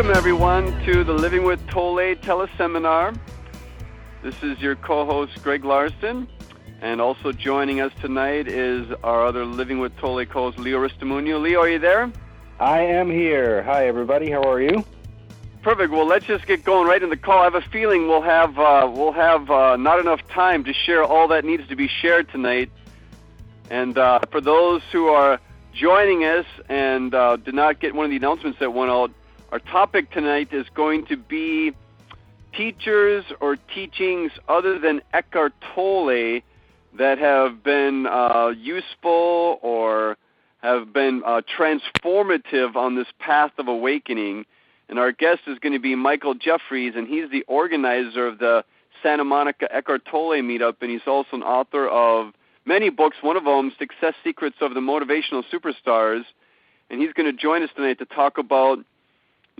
Welcome, everyone, to the Living with Tolle teleseminar. This is your co host, Greg Larson. And also joining us tonight is our other Living with Tolle co host, Leo Ristamunio. Leo, are you there? I am here. Hi, everybody. How are you? Perfect. Well, let's just get going right in the call. I have a feeling we'll have uh, we'll have uh, not enough time to share all that needs to be shared tonight. And uh, for those who are joining us and uh, did not get one of the announcements that went out, our topic tonight is going to be teachers or teachings other than Eckhart Tolle that have been uh, useful or have been uh, transformative on this path of awakening. And our guest is going to be Michael Jeffreys, and he's the organizer of the Santa Monica Eckhart Tolle meetup, and he's also an author of many books, one of them, Success Secrets of the Motivational Superstars. And he's going to join us tonight to talk about,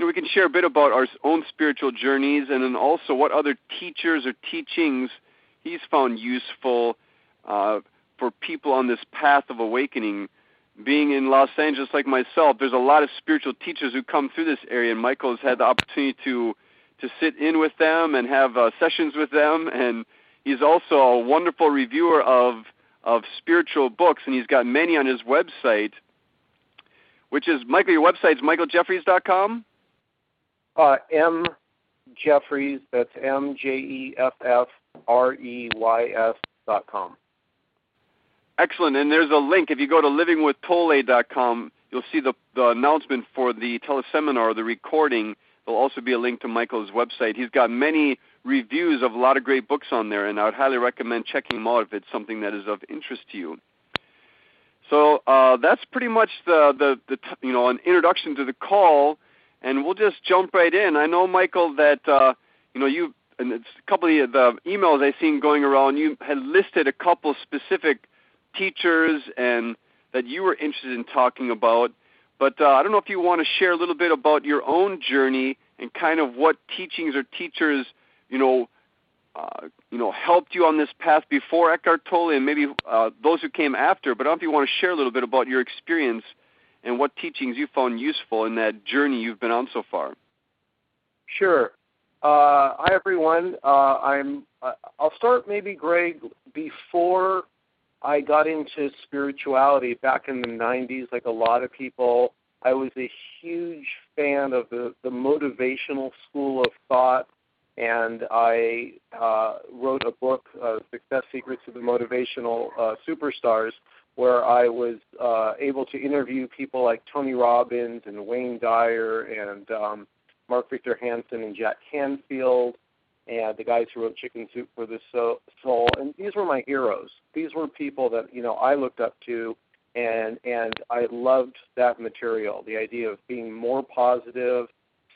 know, we can share a bit about our own spiritual journeys and then also what other teachers or teachings he's found useful uh, for people on this path of awakening being in Los Angeles like myself, there's a lot of spiritual teachers who come through this area, and Michael has had the opportunity to to sit in with them and have uh, sessions with them, and he's also a wonderful reviewer of of spiritual books, and he's got many on his website, which is Michael. Your website's michaeljeffreys.com. Uh, M Jeffreys. That's M J E F F R E Y S dot com. Excellent. And there's a link. If you go to livingwithtolle.com, you'll see the, the announcement for the teleseminar, the recording. There'll also be a link to Michael's website. He's got many reviews of a lot of great books on there, and I would highly recommend checking them out if it's something that is of interest to you. So uh, that's pretty much the, the, the you know an introduction to the call, and we'll just jump right in. I know Michael that uh, you know you and it's a couple of the emails I've seen going around. You had listed a couple specific teachers and that you were interested in talking about. But uh, I don't know if you want to share a little bit about your own journey and kind of what teachings or teachers, you know, uh, you know, helped you on this path before Eckhart Tolle, and maybe uh, those who came after. But I don't know if you want to share a little bit about your experience and what teachings you found useful in that journey you've been on so far. Sure. Uh, hi everyone. Uh, I'm. Uh, I'll start maybe Greg before I got into spirituality back in the 90s, like a lot of people. I was a huge fan of the, the motivational school of thought, and I uh, wrote a book, uh, Success Secrets of the Motivational uh, Superstars, where I was uh, able to interview people like Tony Robbins and Wayne Dyer and um, Mark Victor Hansen and Jack Canfield and the guys who wrote Chicken Soup for the Soul. And these were my heroes. These were people that you know I looked up to, and and I loved that material. The idea of being more positive,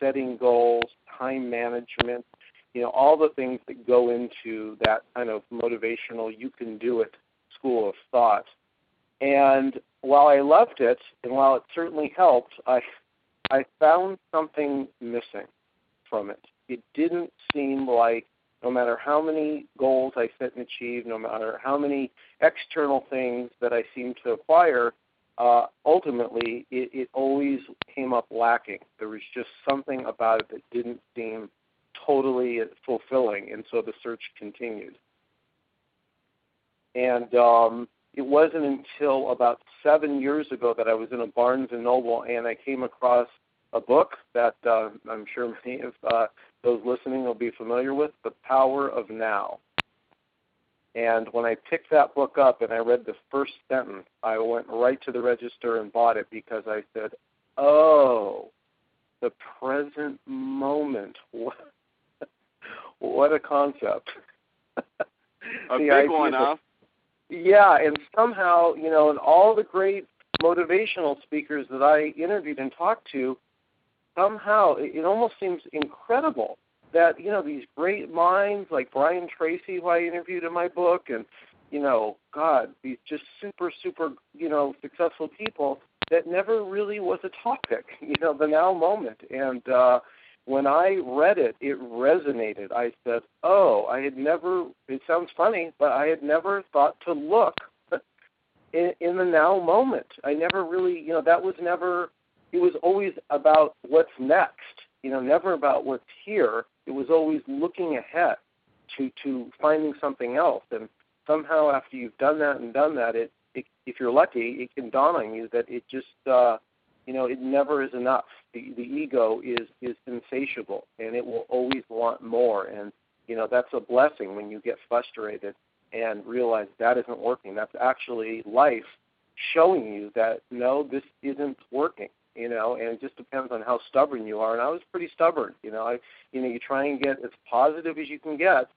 setting goals, time management, you know, all the things that go into that kind of motivational you can do it school of thought. And while I loved it, and while it certainly helped, I I found something missing from it it didn't seem like no matter how many goals I set and achieved, no matter how many external things that I seemed to acquire, uh, ultimately it, it always came up lacking. There was just something about it that didn't seem totally fulfilling, and so the search continued. And um, it wasn't until about seven years ago that I was in a Barnes and Noble and I came across a book that uh, I'm sure many of uh, those listening will be familiar with, The Power of Now. And when I picked that book up and I read the first sentence, I went right to the register and bought it because I said, "Oh, the present moment. What, what a concept." a big one, huh? Yeah, and somehow, you know, and all the great motivational speakers that I interviewed and talked to, somehow it almost seems incredible that you know these great minds like Brian Tracy, who I interviewed in my book, and you know, God, these just super, super, you know, successful people that never really was a topic. You know, the now moment, and uh, when I read it, it resonated. I said, "Oh, I had never." It sounds funny, but I had never thought to look in, in the now moment. I never really, you know, that was never it was always about what's next. you know, never about what's here. It was always looking ahead to to finding something else. And somehow, after you've done that and done that, it, it if you're lucky, it can dawn on you that it just uh, you know it never is enough. The the ego is is insatiable, and it will always want more. And you know that's a blessing when you get frustrated and realize that isn't working. That's actually life showing you that no, this isn't working. You know, and it just depends on how stubborn you are. And I was pretty stubborn. You know, I, you know, you try and get as positive as you can get,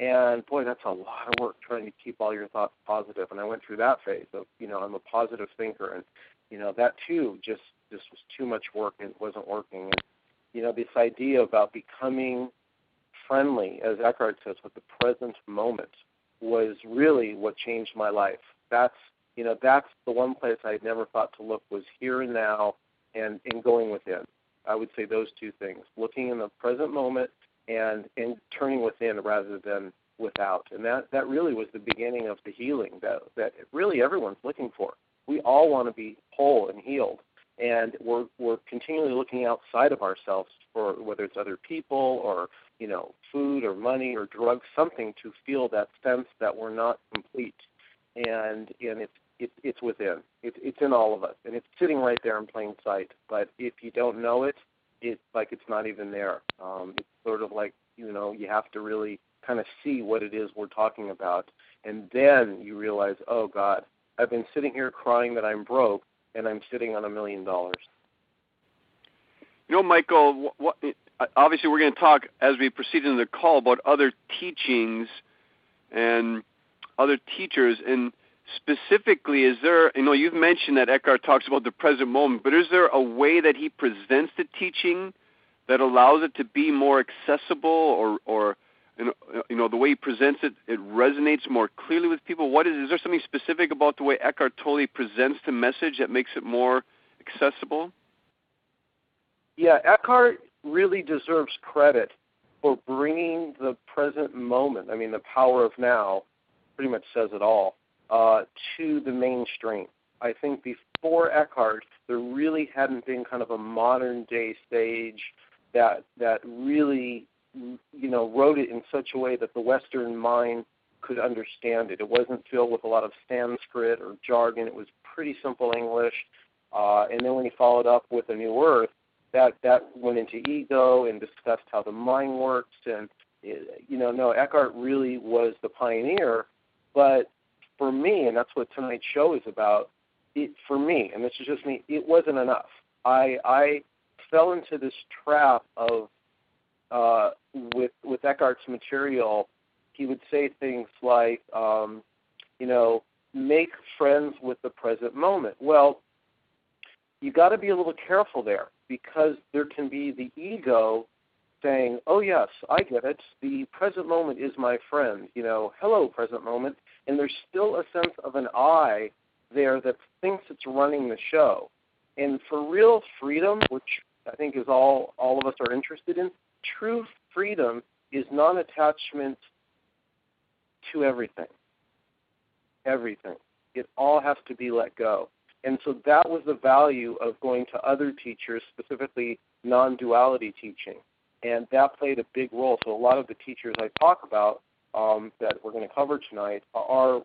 and boy, that's a lot of work trying to keep all your thoughts positive. And I went through that phase of, you know, I'm a positive thinker, and you know, that too just just was too much work and it wasn't working. And you know, this idea about becoming friendly, as Eckhart says, with the present moment, was really what changed my life. That's you know, that's the one place I had never thought to look was here and now and, and going within. I would say those two things. Looking in the present moment and and turning within rather than without. And that, that really was the beginning of the healing that that really everyone's looking for. We all want to be whole and healed. And we're we're continually looking outside of ourselves for whether it's other people or, you know, food or money or drugs, something to feel that sense that we're not complete and and it's it, it's within. It, it's in all of us, and it's sitting right there in plain sight. But if you don't know it, it's like it's not even there. Um, it's sort of like you know you have to really kind of see what it is we're talking about, and then you realize, oh God, I've been sitting here crying that I'm broke, and I'm sitting on a million dollars. You know, Michael. What, uh, obviously, we're going to talk as we proceed into the call about other teachings and other teachers and specifically is there you know you've mentioned that Eckhart talks about the present moment but is there a way that he presents the teaching that allows it to be more accessible or or you know the way he presents it it resonates more clearly with people what is is there something specific about the way Eckhart Tolle presents the message that makes it more accessible yeah Eckhart really deserves credit for bringing the present moment i mean the power of now pretty much says it all, uh, to the mainstream. I think before Eckhart, there really hadn't been kind of a modern day stage that that really, you know, wrote it in such a way that the Western mind could understand it. It wasn't filled with a lot of Sanskrit or jargon. It was pretty simple English. Uh, and then when he followed up with A New Earth, that that went into ego and discussed how the mind works. And you know, no, Eckhart really was the pioneer but for me, and that's what tonight's show is about, it for me, and this is just me, it wasn't enough. I I fell into this trap of uh, with with Eckhart's material. He would say things like, um, you know, make friends with the present moment. Well, you got to be a little careful there because there can be the ego saying, "Oh yes, I get it. The present moment is my friend." You know, "Hello, present moment," and there's still a sense of an I there that thinks it's running the show. And for real freedom, which I think is all all of us are interested in, true freedom is non-attachment to everything. Everything. It all has to be let go. And so that was the value of going to other teachers, specifically non duality teaching and that played a big role. So a lot of the teachers I talk about um, that we're going to cover tonight are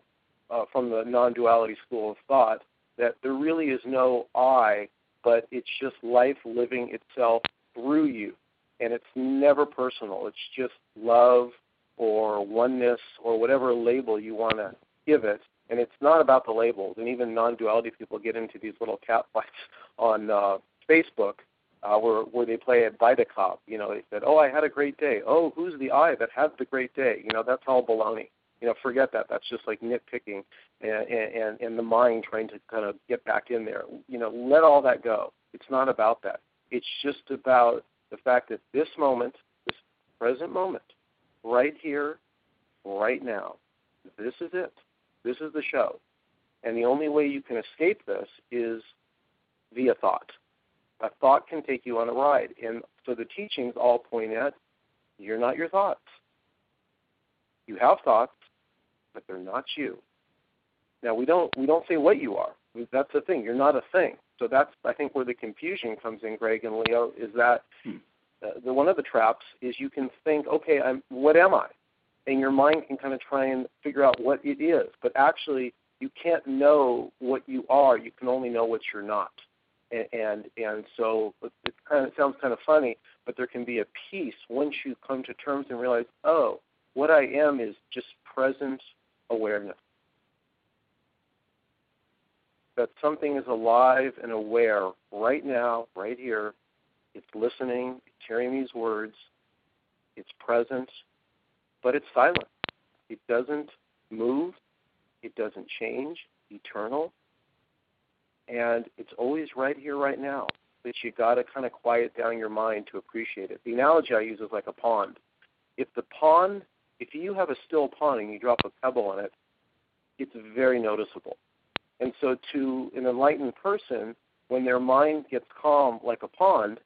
uh, from the non-duality school of thought. That there really is no I, but it's just life living itself through you, and it's never personal. It's just love or oneness or whatever label you want to give it. And it's not about the labels. And even non-duality people get into these little cat fights on uh, Facebook uh, where where they play at Vidacop. You know, they said, "Oh, I had a great day." Oh, who's the I that had the great day? You know, that's all baloney. You know, forget that. That's just like nitpicking and and and the mind trying to kind of get back in there. You know, let all that go. It's not about that. It's just about the fact that this moment, this present moment, right here, right now, this is it. This is the show. And the only way you can escape this is via thought a thought can take you on a ride. And so the teachings all point at you're not your thoughts. You have thoughts, but they're not you. Now we don't we don't say what you are. That's the thing. You're not a thing. So that's I think where the confusion comes in, Greg and Leo, is that hmm. uh, the one of the traps is you can think, okay, I'm what am I? And your mind can kind of try and figure out what it is, but actually you can't know what you are. You can only know what you're not. And and, and so it kind of it sounds kind of funny, but there can be a peace once you come to terms and realize, oh, what I am is just present awareness. That something is alive and aware right now, right here. It's listening, it's hearing these words, it's present, but it's silent. It doesn't move, it doesn't change, eternal. And it's always right here, right now. But you got to kind of quiet down your mind to appreciate it. The analogy I use is like a pond. If the pond, if you have a still pond and you drop a pebble in it, it's very noticeable. And so, to an enlightened person, when their mind gets calm like a pond,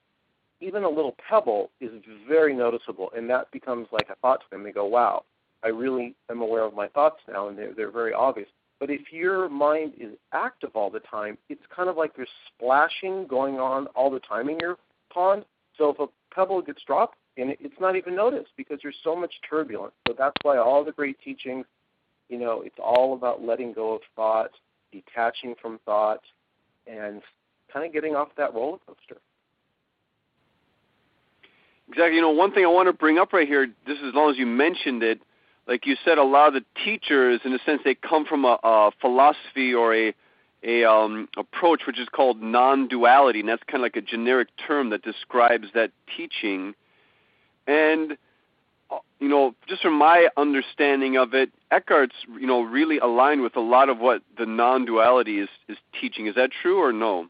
even a little pebble is very noticeable, and that becomes like a thought to them. They go, "Wow, I really am aware of my thoughts now, and they're, they're very obvious. But if your mind is active all the time, it's kind of like there's splashing going on all the time in your pond. So if a pebble gets dropped, and it's not even noticed because there's so much turbulence. So that's why all the great teachings, you know, it's all about letting go of thought, detaching from thought, and kind of getting off that roller coaster. Exactly. You know, one thing I want to bring up right here, just as long as you mentioned it, like you said, a lot of the teachers, in a sense, they come from a, a philosophy or a a um, approach which is called non-duality, and that's kind of like a generic term that describes that teaching. And uh, you know, just from my understanding of it, Eckhart's you know really aligned with a lot of what the non-duality is is teaching. Is that true or no?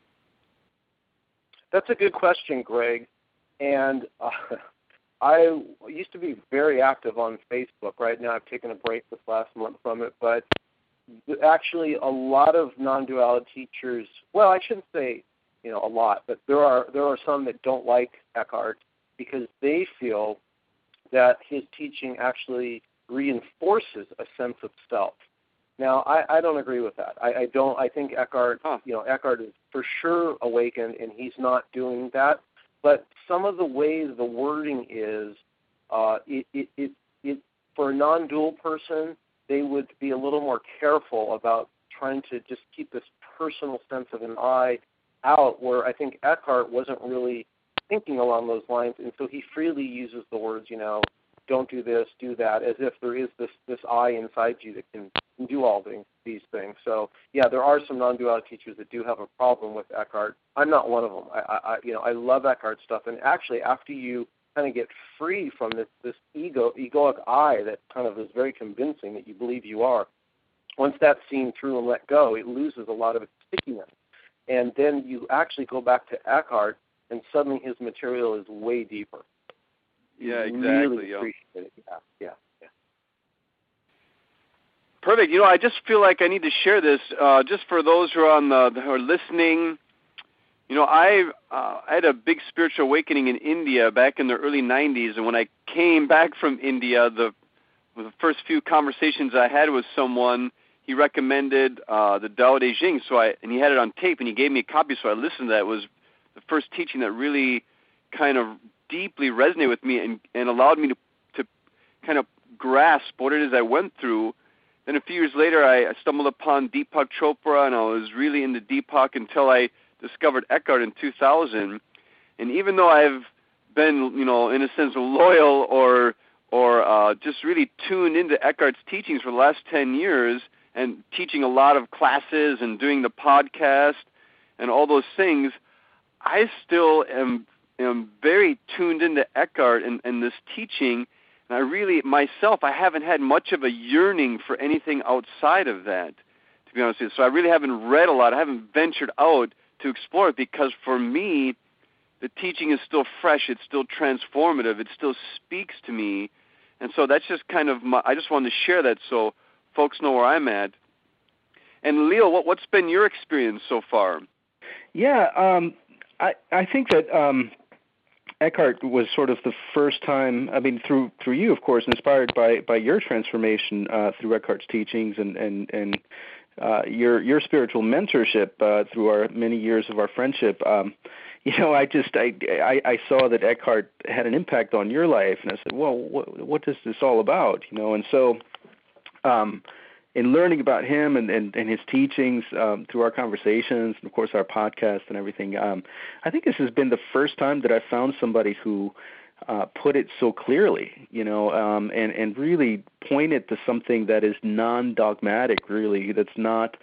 That's a good question, Greg. And uh, I used to be very active on Facebook. Right now, I've taken a break this last month from it, but actually, a lot of non-duality teachers. Well, I shouldn't say you know a lot, but there are there are some that don't like Eckhart because they feel that his teaching actually reinforces a sense of self. Now, I, I don't agree with that. I, I don't. I think Eckhart, huh. you know, Eckhart is for sure awakened, and he's not doing that but some of the ways the wording is, uh, it, it, it, it, for a non-dual person, they would be a little more careful about trying to just keep this personal sense of an I out, where I think Eckhart wasn't really thinking along those lines, and so he freely uses the words, you know, don't do this, do that, as if there is this this I inside you that can do all the, these things. So yeah, there are some non-duality teachers that do have a problem with Eckhart. I'm not one of them. I, I you know I love Eckhart stuff, and actually after you kind of get free from this this ego egoic I that kind of is very convincing that you believe you are, once that's seen through and let go, it loses a lot of its stickiness, and then you actually go back to Eckhart, and suddenly his material is way deeper. Yeah, exactly. Really yeah. appreciate it. Yeah, yeah. Perfect. You know, I just feel like I need to share this uh, just for those who are on the who are listening. You know, I uh, I had a big spiritual awakening in India back in the early '90s, and when I came back from India, the the first few conversations I had with someone, he recommended uh, the Tao Te Ching. So I and he had it on tape, and he gave me a copy. So I listened to that. It was the first teaching that really kind of deeply resonated with me and and allowed me to to kind of grasp what it is I went through then a few years later, I stumbled upon Deepak Chopra, and I was really into Deepak until I discovered Eckhart in 2000. And even though I've been, you know, in a sense, loyal or or uh, just really tuned into Eckhart's teachings for the last 10 years, and teaching a lot of classes and doing the podcast and all those things, I still am am very tuned into Eckhart and, and this teaching and I really, myself, I haven't had much of a yearning for anything outside of that, to be honest with you. So I really haven't read a lot. I haven't ventured out to explore it because for me, the teaching is still fresh. It's still transformative. It still speaks to me. And so that's just kind of my, I just wanted to share that so folks know where I'm at. And Leo, what, what's been your experience so far? Yeah, um, I, I think that um, Eckhart was sort of the first time. I mean, through through you, of course, inspired by by your transformation uh, through Eckhart's teachings and and and uh, your your spiritual mentorship uh, through our many years of our friendship. Um, you know, I just I, I I saw that Eckhart had an impact on your life, and I said, well, what what is this all about? You know, and so. um in learning about him and, and, and his teachings um, through our conversations and of course our podcast and everything, um, I think this has been the first time that I've found somebody who uh, put it so clearly, you know, um, and and really pointed to something that is non-dogmatic, really. That's not,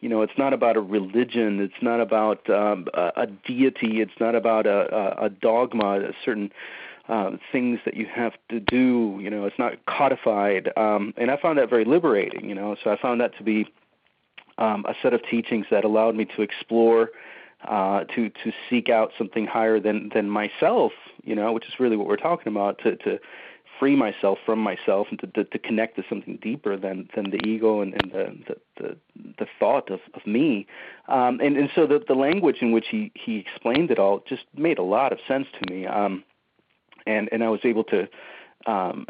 you know, it's not about a religion. It's not about um, a, a deity. It's not about a, a, a dogma, a certain uh, things that you have to do. You know, it's not codified, um, and I found that very liberating. You know, so I found that to be um, a set of teachings that allowed me to explore uh, to to seek out something higher than than myself, you know, which is really what we're talking about, to to free myself from myself and to to, to connect to something deeper than than the ego and, and the, the the thought of of me, um, and and so the the language in which he he explained it all just made a lot of sense to me, um, and and I was able to um,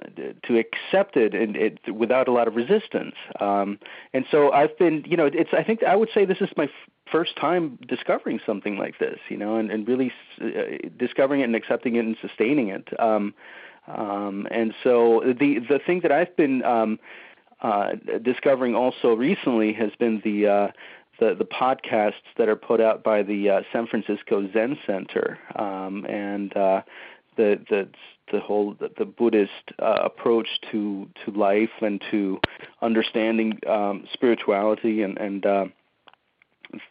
to accept it and it without a lot of resistance. Um, and so I've been, you know, it's I think I would say this is my first time discovering something like this, you know, and, and really uh, discovering it and accepting it and sustaining it. Um, um, and so the the thing that I've been um, uh, discovering also recently has been the uh, the the podcasts that are put out by the uh, San Francisco Zen Center, um, and uh, the the the whole the, the Buddhist uh, approach to to life and to understanding um, spirituality and and uh,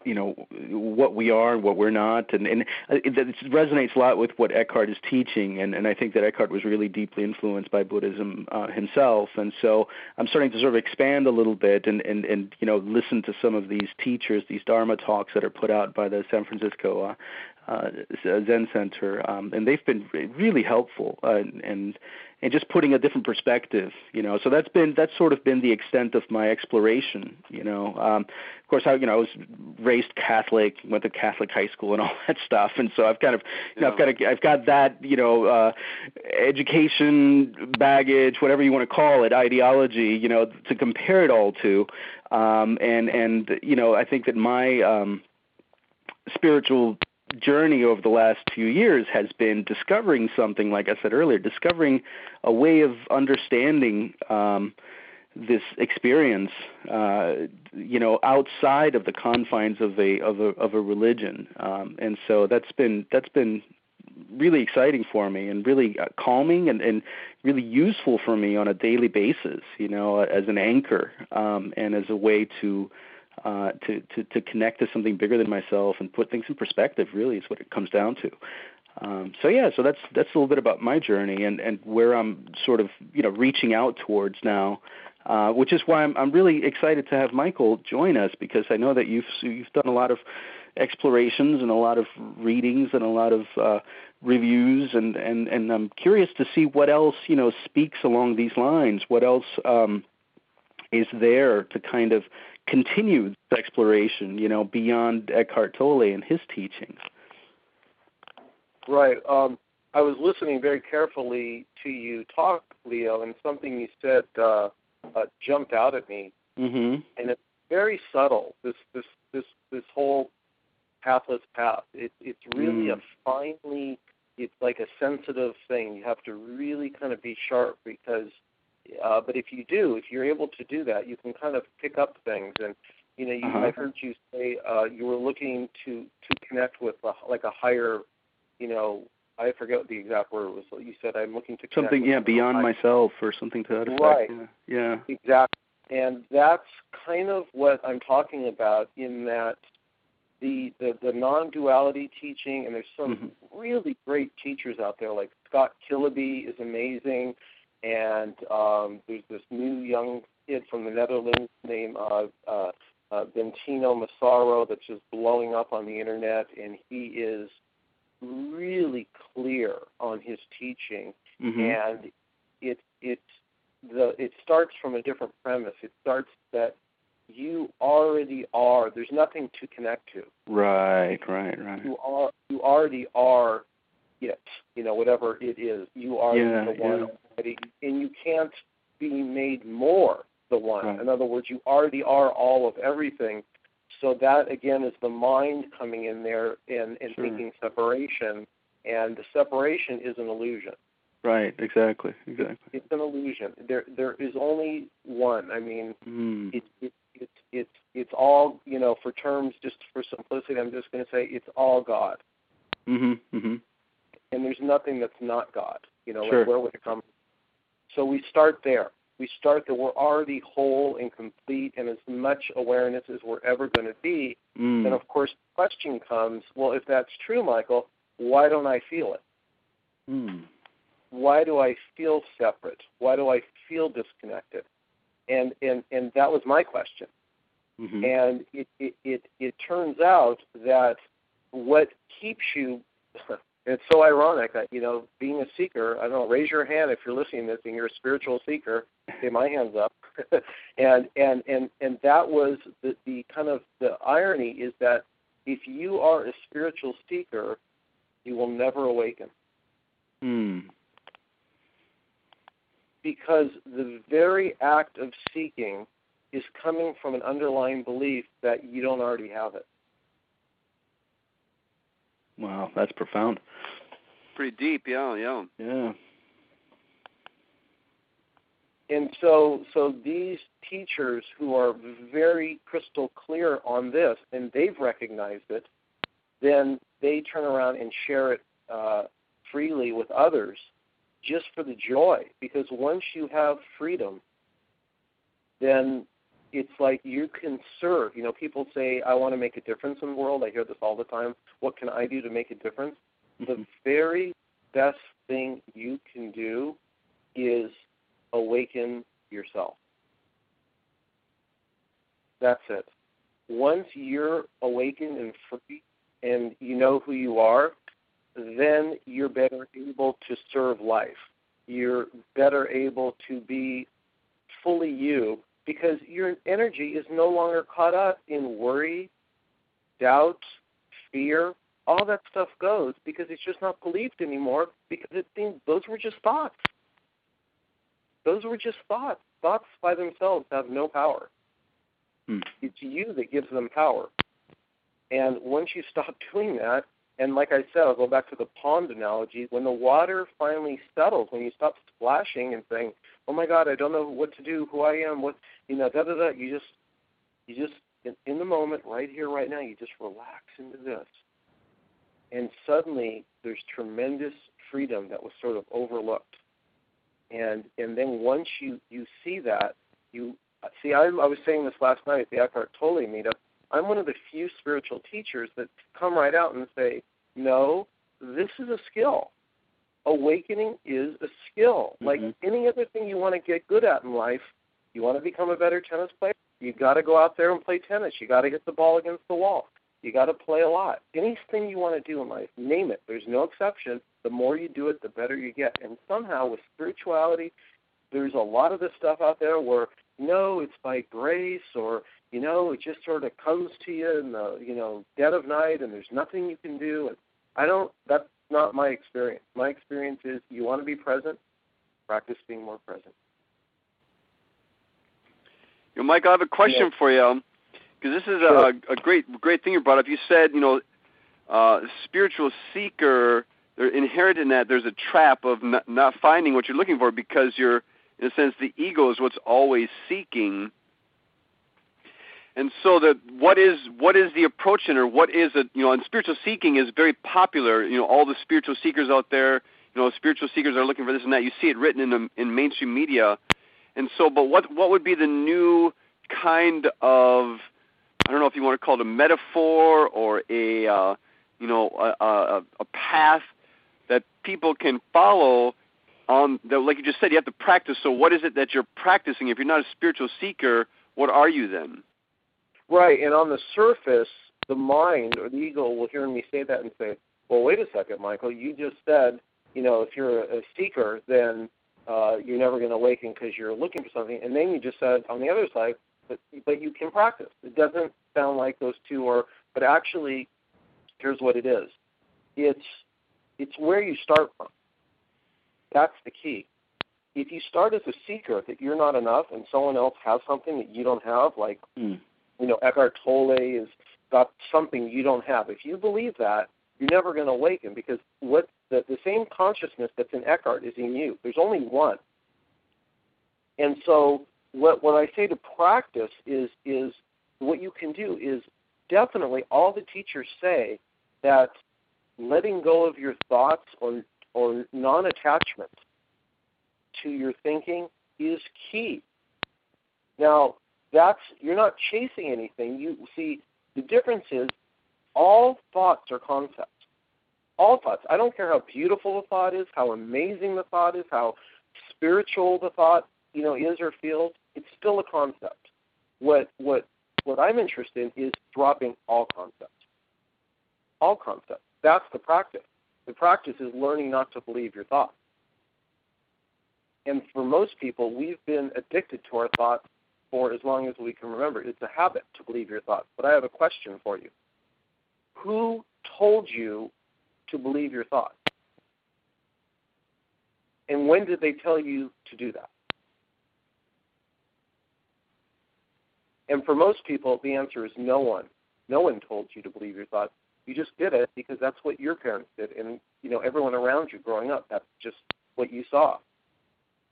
you know what we are and what we're not, and and it, it resonates a lot with what Eckhart is teaching, and and I think that Eckhart was really deeply influenced by Buddhism uh, himself, and so I'm starting to sort of expand a little bit and and and you know listen to some of these teachers, these Dharma talks that are put out by the San Francisco uh, Zen Center, um, and they've been really helpful uh, and and just putting a different perspective, you know. So that's been that's sort of been the extent of my exploration, you know. Um, of course, I you know I was raised Catholic, went to Catholic high school and all that stuff, and so I've kind of you know I've got a, I've got that you know uh, education baggage, whatever you want to call it, ideology, you know, to compare it all to, um, and and you know I think that my um, spiritual journey over the last few years has been discovering something, like I said earlier, discovering a way of understanding um, this experience, uh, you know, outside of the confines of a of a of a religion, um, and so that's been that's been really exciting for me and really uh, calming and, and really useful for me on a daily basis, you know, as an anchor um, and as a way to uh, to, to to connect to something bigger than myself and put things in perspective. Really, is what it comes down to. Um, so yeah, so that's that's a little bit about my journey and and where I'm sort of you know reaching out towards now. Uh, which is why I'm, I'm really excited to have Michael join us because I know that you've you've done a lot of explorations and a lot of readings and a lot of uh, reviews and, and and I'm curious to see what else you know speaks along these lines. What else um, is there to kind of continue the exploration, you know, beyond Eckhart Tolle and his teachings. Right. Um, I was listening very carefully to you talk, Leo, and something you said uh, uh, jumped out at me, mm-hmm. and it's very subtle. This this this this whole pathless path. It, it's really mm. a finely. It's like a sensitive thing. You have to really kind of be sharp because uh, but if you do, if you're able to do that, you can kind of pick up things. And you know, you, uh-huh. I heard you say uh, you were looking to to connect with a, like a higher, you know, I forget what the exact word was. You said I'm looking to something, yeah, beyond myself or something to that effect. Right. Yeah. yeah. Exactly. And that's kind of what I'm talking about in that the the, the non-duality teaching, and there's some mm-hmm. really great teachers out there. Like Scott Kiloby is amazing and um, there's this new young kid from the Netherlands named uh, uh, uh, Bentinho Massaro that's just blowing up on the internet, and he is really clear on his teaching, mm-hmm. and it it the it starts from a different premise. It starts that you already are. There's nothing to connect to. Right, right, right. You are you already are it. You know, whatever it is, you are yeah, the one yeah already, and you can't be made more the one. Right. In other words, you already are all of everything. so that again is the mind coming in there and, and Sure. thinking separation, and the separation is an illusion. Right. Exactly. Exactly. It's an illusion. There there is only one. I mean, Mm. it, it, it's it's it's all you know. For terms, just for simplicity, I'm just going to say it's all God, Mhm. Mhm. And there's nothing that's not God. You know, Sure. like where would it come? So we start there. We start that we're already whole and complete, and as much awareness as we're ever going to be. Mm. Then, of course, the question comes: Well, if that's true, Michael, why don't I feel it? Mm. Why do I feel separate? Why do I feel disconnected? And and and that was my question. Mhm. And it, it, it, it turns out that what keeps you, it's so ironic that, you know, being a seeker, I don't know, raise your hand if you're listening to this and you're a spiritual seeker. Okay, my hand's up. and, and, and, and that was the, the kind of the irony is that if you are a spiritual seeker, you will never awaken Mm. because the very act of seeking is coming from an underlying belief that you don't already have it. Wow, that's profound. Pretty deep, yeah, yeah. Yeah. And so, so these teachers who are very crystal clear on this, and they've recognized it, then they turn around and share it uh, freely with others, just for the joy. Because once you have freedom, then it's like you can serve. You know, people say, "I want to make a difference in the world." I hear this all the time. What can I do to make a difference? The Mhm. very best thing you can do is awaken yourself. That's it. Once you're awakened and free and you know who you are, then you're better able to serve life. You're better able to be fully you because your energy is no longer caught up in worry, doubt, fear. All that stuff goes because it's just not believed anymore because it seems those were just thoughts. Those were just thoughts. Thoughts by themselves have no power. Hmm. It's you that gives them power. And once you stop doing that, and like I said, I'll go back to the pond analogy. When the water finally settles, when you stop splashing and saying, "Oh my God, I don't know what to do, who I am, what you know," da da da. You just, you just in, in the moment, right here, right now, you just relax into this, and suddenly there's tremendous freedom that was sort of overlooked. And and then once you you see that, you see. I, I was saying this last night at the Eckhart Tolle meetup. I'm one of the few spiritual teachers that come right out and say, no, this is a skill. Awakening is a skill. Like Mhm. any other thing you want to get good at in life, you want to become a better tennis player, you got to go out there and play tennis. You got to hit the ball against the wall. You got to play a lot. Anything you want to do in life, name it. There's no exception. The more you do it, the better you get. And somehow with spirituality, there's a lot of this stuff out there where no, it's by grace or you know, it just sort of comes to you in the you know dead of night, and there's nothing you can do. And I don't. That's not my experience. My experience is you want to be present, practice being more present. You know, Mike, I have a question Yeah. for you because this is Sure. a, a great great thing you brought up. You said, you know, uh, spiritual seeker. They're inherent in that there's a trap of not, not finding what you're looking for because you're, in a sense, the ego is what's always seeking. And so, the what is what is the approach in, or what is it? You know, and spiritual seeking is very popular. You know, all the spiritual seekers out there. You know, spiritual seekers are looking for this and that. You see it written in the, in mainstream media. And so, but what what would be the new kind of I don't know if you want to call it a metaphor or a uh, you know a, a, a path that people can follow on that like you just said you have to practice so what is it that you're practicing if you're not a spiritual seeker what are you then Right, and on the surface, the mind or the ego will hear me say that and say, "Well, wait a second, Michael. You just said, you know, if you're a seeker, then uh, you're never going to awaken because you're looking for something." And then you just said on the other side, but but you can practice. It doesn't sound like those two are, but actually, here's what it is. It's it's where you start from. That's the key. If you start as a seeker, that you're not enough, and someone else has something that you don't have, like Mm. You know, Eckhart Tolle is got something you don't have. If you believe that, you're never going to awaken because what the, the same consciousness that's in Eckhart is in you. There's only one. And so what what I say to practice is is what you can do is definitely all the teachers say that letting go of your thoughts or or non-attachment to your thinking is key. Now, that's you're not chasing anything. You see the difference is all thoughts are concepts. All thoughts. I don't care how beautiful the thought is, how amazing the thought is, how spiritual the thought, you know, is or feels, it's still a concept. What what what I'm interested in is dropping all concepts. All concepts. That's the practice. The practice is learning not to believe your thoughts. And for most people, we've been addicted to our thoughts for as long as we can remember. It's a habit to believe your thoughts. But I have a question for you. Who told you to believe your thoughts? And when did they tell you to do that? And for most people, the answer is no one. No one told you to believe your thoughts. You just did it because that's what your parents did, and you know everyone around you growing up. That's just what you saw,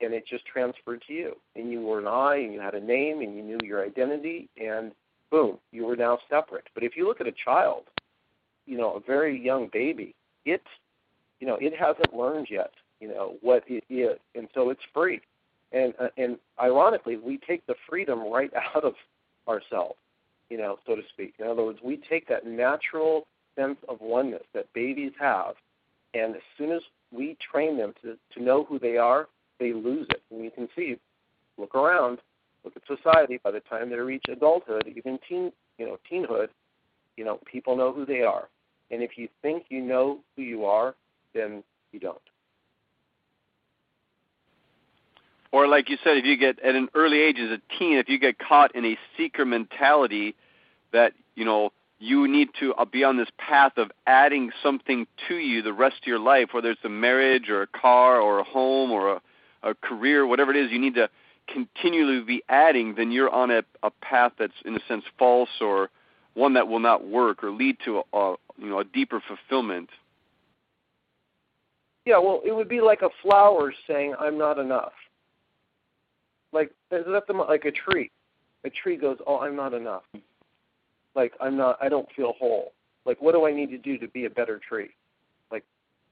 and it just transferred to you. And you were an I, and you had a name, and you knew your identity, and boom, you were now separate. But if you look at a child, you know, a very young baby, it, you know, it hasn't learned yet, you know, what it is, and so it's free. And uh, and ironically, we take the freedom right out of ourselves, you know, so to speak. In other words, we take that natural sense of oneness that babies have, and as soon as we train them to, to know who they are, they lose it. And you can see, look around, look at society. By the time they reach adulthood, even teen, you know, teenhood, you know, people know who they are. And if you think you know who you are, then you don't. Or like you said, if you get at an early age as a teen, if you get caught in a seeker mentality that you know you need to uh, be on this path of adding something to you the rest of your life, whether it's a marriage or a car or a home or a, a career, whatever it is, you need to continually be adding, then you're on a, a path that's in a sense false or one that will not work or lead to a, a you know a deeper fulfillment. Yeah, well, it would be like a flower saying, "I'm not enough." Like that's like a tree. A tree goes, "Oh, I'm not enough." like I'm not I don't feel whole. Like what do I need to do to be a better tree? Like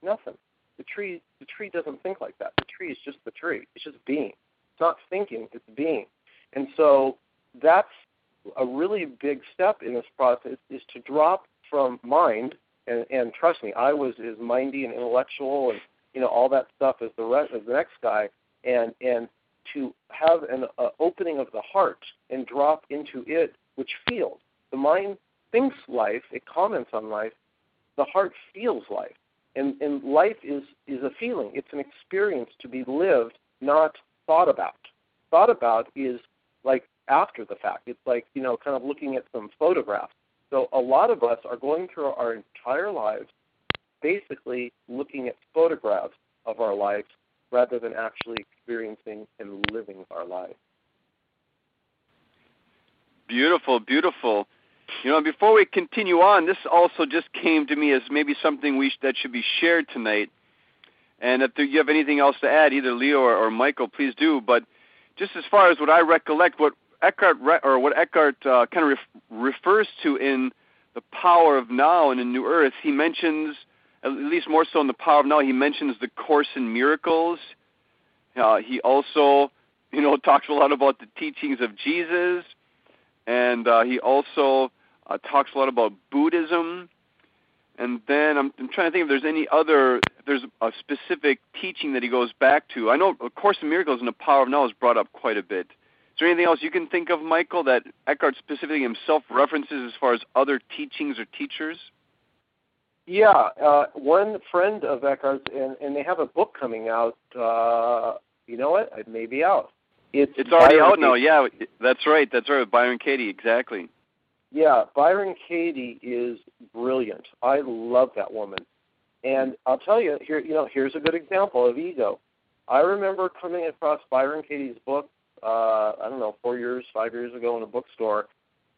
nothing. The tree the tree doesn't think like that. The tree is just the tree. It's just being. It's not thinking, it's being. And so that's a really big step in this process is to drop from mind and, and trust me, I was as mindy and intellectual and you know all that stuff as the rest as the next guy and and to have an uh, opening of the heart and drop into it which feels the mind thinks life, it comments on life. The heart feels life. And, and life is, is a feeling, it's an experience to be lived, not thought about. Thought about is like after the fact. It's like, you know, kind of looking at some photographs. So a lot of us are going through our entire lives basically looking at photographs of our lives rather than actually experiencing and living our lives. Beautiful, beautiful. You know, before we continue on, this also just came to me as maybe something we sh- that should be shared tonight. And if you have anything else to add, either Leo or, or Michael, please do. But just as far as what I recollect, what Eckhart re- or what Eckhart uh, kind of ref- refers to in the Power of Now and in New Earth, he mentions, at least more so in the Power of Now, he mentions the Course in Miracles. Uh, he also, you know, talks a lot about the teachings of Jesus, and uh, he also uh, talks a lot about Buddhism, and then I'm, I'm trying to think if there's any other, if there's a specific teaching that he goes back to. I know A Course in Miracles and the Power of Now is brought up quite a bit. Is there anything else you can think of, Michael, that Eckhart specifically himself references as far as other teachings or teachers? Yeah, uh, one friend of Eckhart's, and, and they have a book coming out. Uh, you know what? It may be out. It's, it's already Byron out now. Yeah, that's right. That's right. Byron Katie, exactly. Yeah, Byron Katie is brilliant. I love that woman. And I'll tell you, here you know, here's a good example of ego. I remember coming across Byron Katie's book, uh, I don't know, four years, five years ago in a bookstore,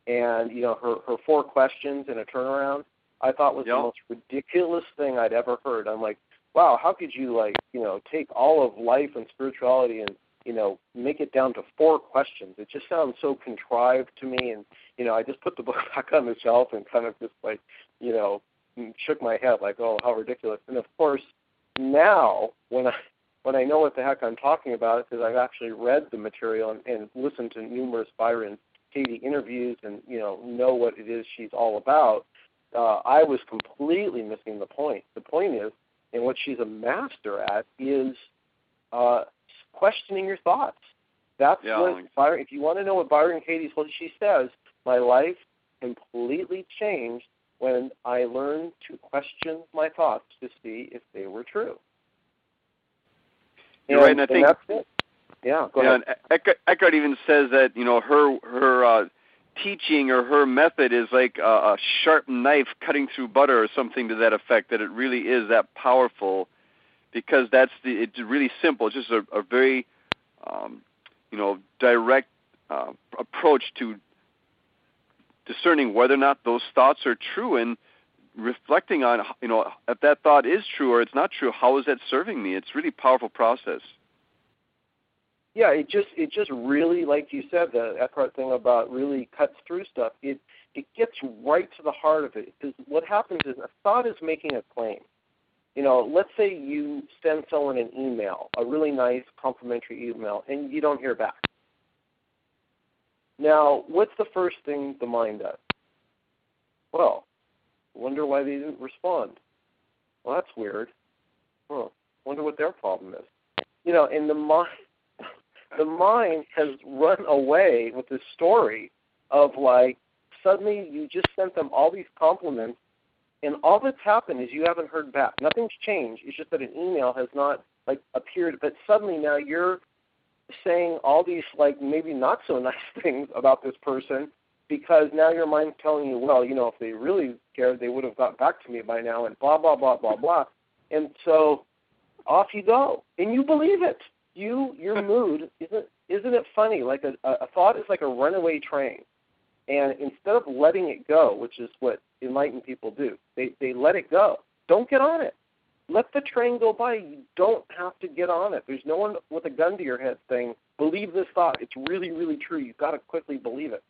and you know her her four questions and a turnaround. I thought was yep. the most ridiculous thing I'd ever heard. I'm like, wow, how could you like you know take all of life and spirituality and you know make it down to four questions? It just sounds so contrived to me, and you know I just put the book back on the shelf and kind of just like you know shook my head like, oh, how ridiculous. And of course, now when I when I know what the heck I'm talking about, because I've actually read the material and, and listened to numerous Byron Katie interviews and you know know what it is she's all about, uh, I was completely missing the point. The point is, and what she's a master at is uh, questioning your thoughts. That's yeah, what Byron. If you want to know what Byron Katie's what she says, my life completely changed when I learned to question my thoughts to see if they were true. You're right, and I think that's it. Yeah, go yeah, ahead. Eckhart, Eckhart even says that you know her her uh, teaching or her method is like a, a sharp knife cutting through butter or something to that effect. That it really is that powerful, because that's the it's really simple. It's just a, a very um, you know direct uh, approach to discerning whether or not those thoughts are true and reflecting on you know if that thought is true or it's not true how is that serving me? It's really powerful process. Yeah it just it just really like you said the Eckhart thing about really cuts through stuff it it gets right to the heart of it because what happens is a thought is making a claim you know let's say you send someone an email a really nice complimentary email and you don't hear back now, what's the first thing the mind does? Well, wonder why they didn't respond. Well, that's weird. Well, wonder what their problem is. You know, and the mind, the mind has run away with this story of like suddenly you just sent them all these compliments, and all that's happened is you haven't heard back. Nothing's changed. It's just that an email has not like appeared, but suddenly now you're saying all these like maybe not so nice things about this person because now your mind's telling you, well, you know, if they really cared, they would have got back to me by now, and blah blah blah blah blah. And so off you go, and you believe it. You your mood isn't isn't it funny? Like a, a thought is like a runaway train, and instead of letting it go, which is what enlightened people do, they they let it go. Don't get on it let the train go by. You don't have to get on it. There's no one with a gun to your head saying, believe this thought. It's really, really true. You've got to quickly believe it.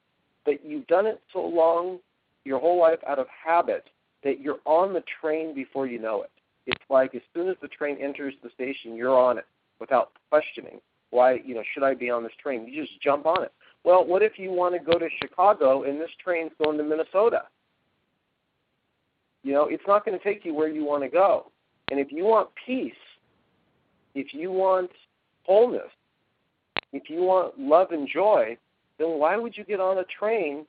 But you've done it so long, your whole life out of habit, that you're on the train before you know it. It's like as soon as the train enters the station, you're on it without questioning. Why, you know, should I be on this train? You just jump on it. Well, what if you want to go to Chicago and this train's going to Minnesota? You know, it's not going to take you where you want to go. And if you want peace, if you want wholeness, if you want love and joy, then why would you get on a train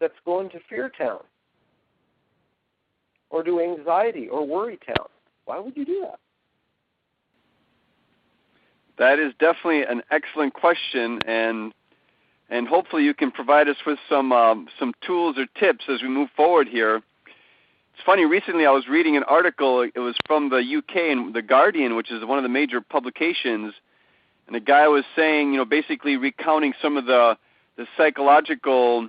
that's going to Fear Town or to Anxiety or Worry Town? Why would you do that? That is definitely an excellent question, and and hopefully you can provide us with some um, some tools or tips as we move forward here. It's funny. Recently, I was reading an article. It was from the UK and the Guardian, which is one of the major publications, and the guy was saying, you know, basically recounting some of the the psychological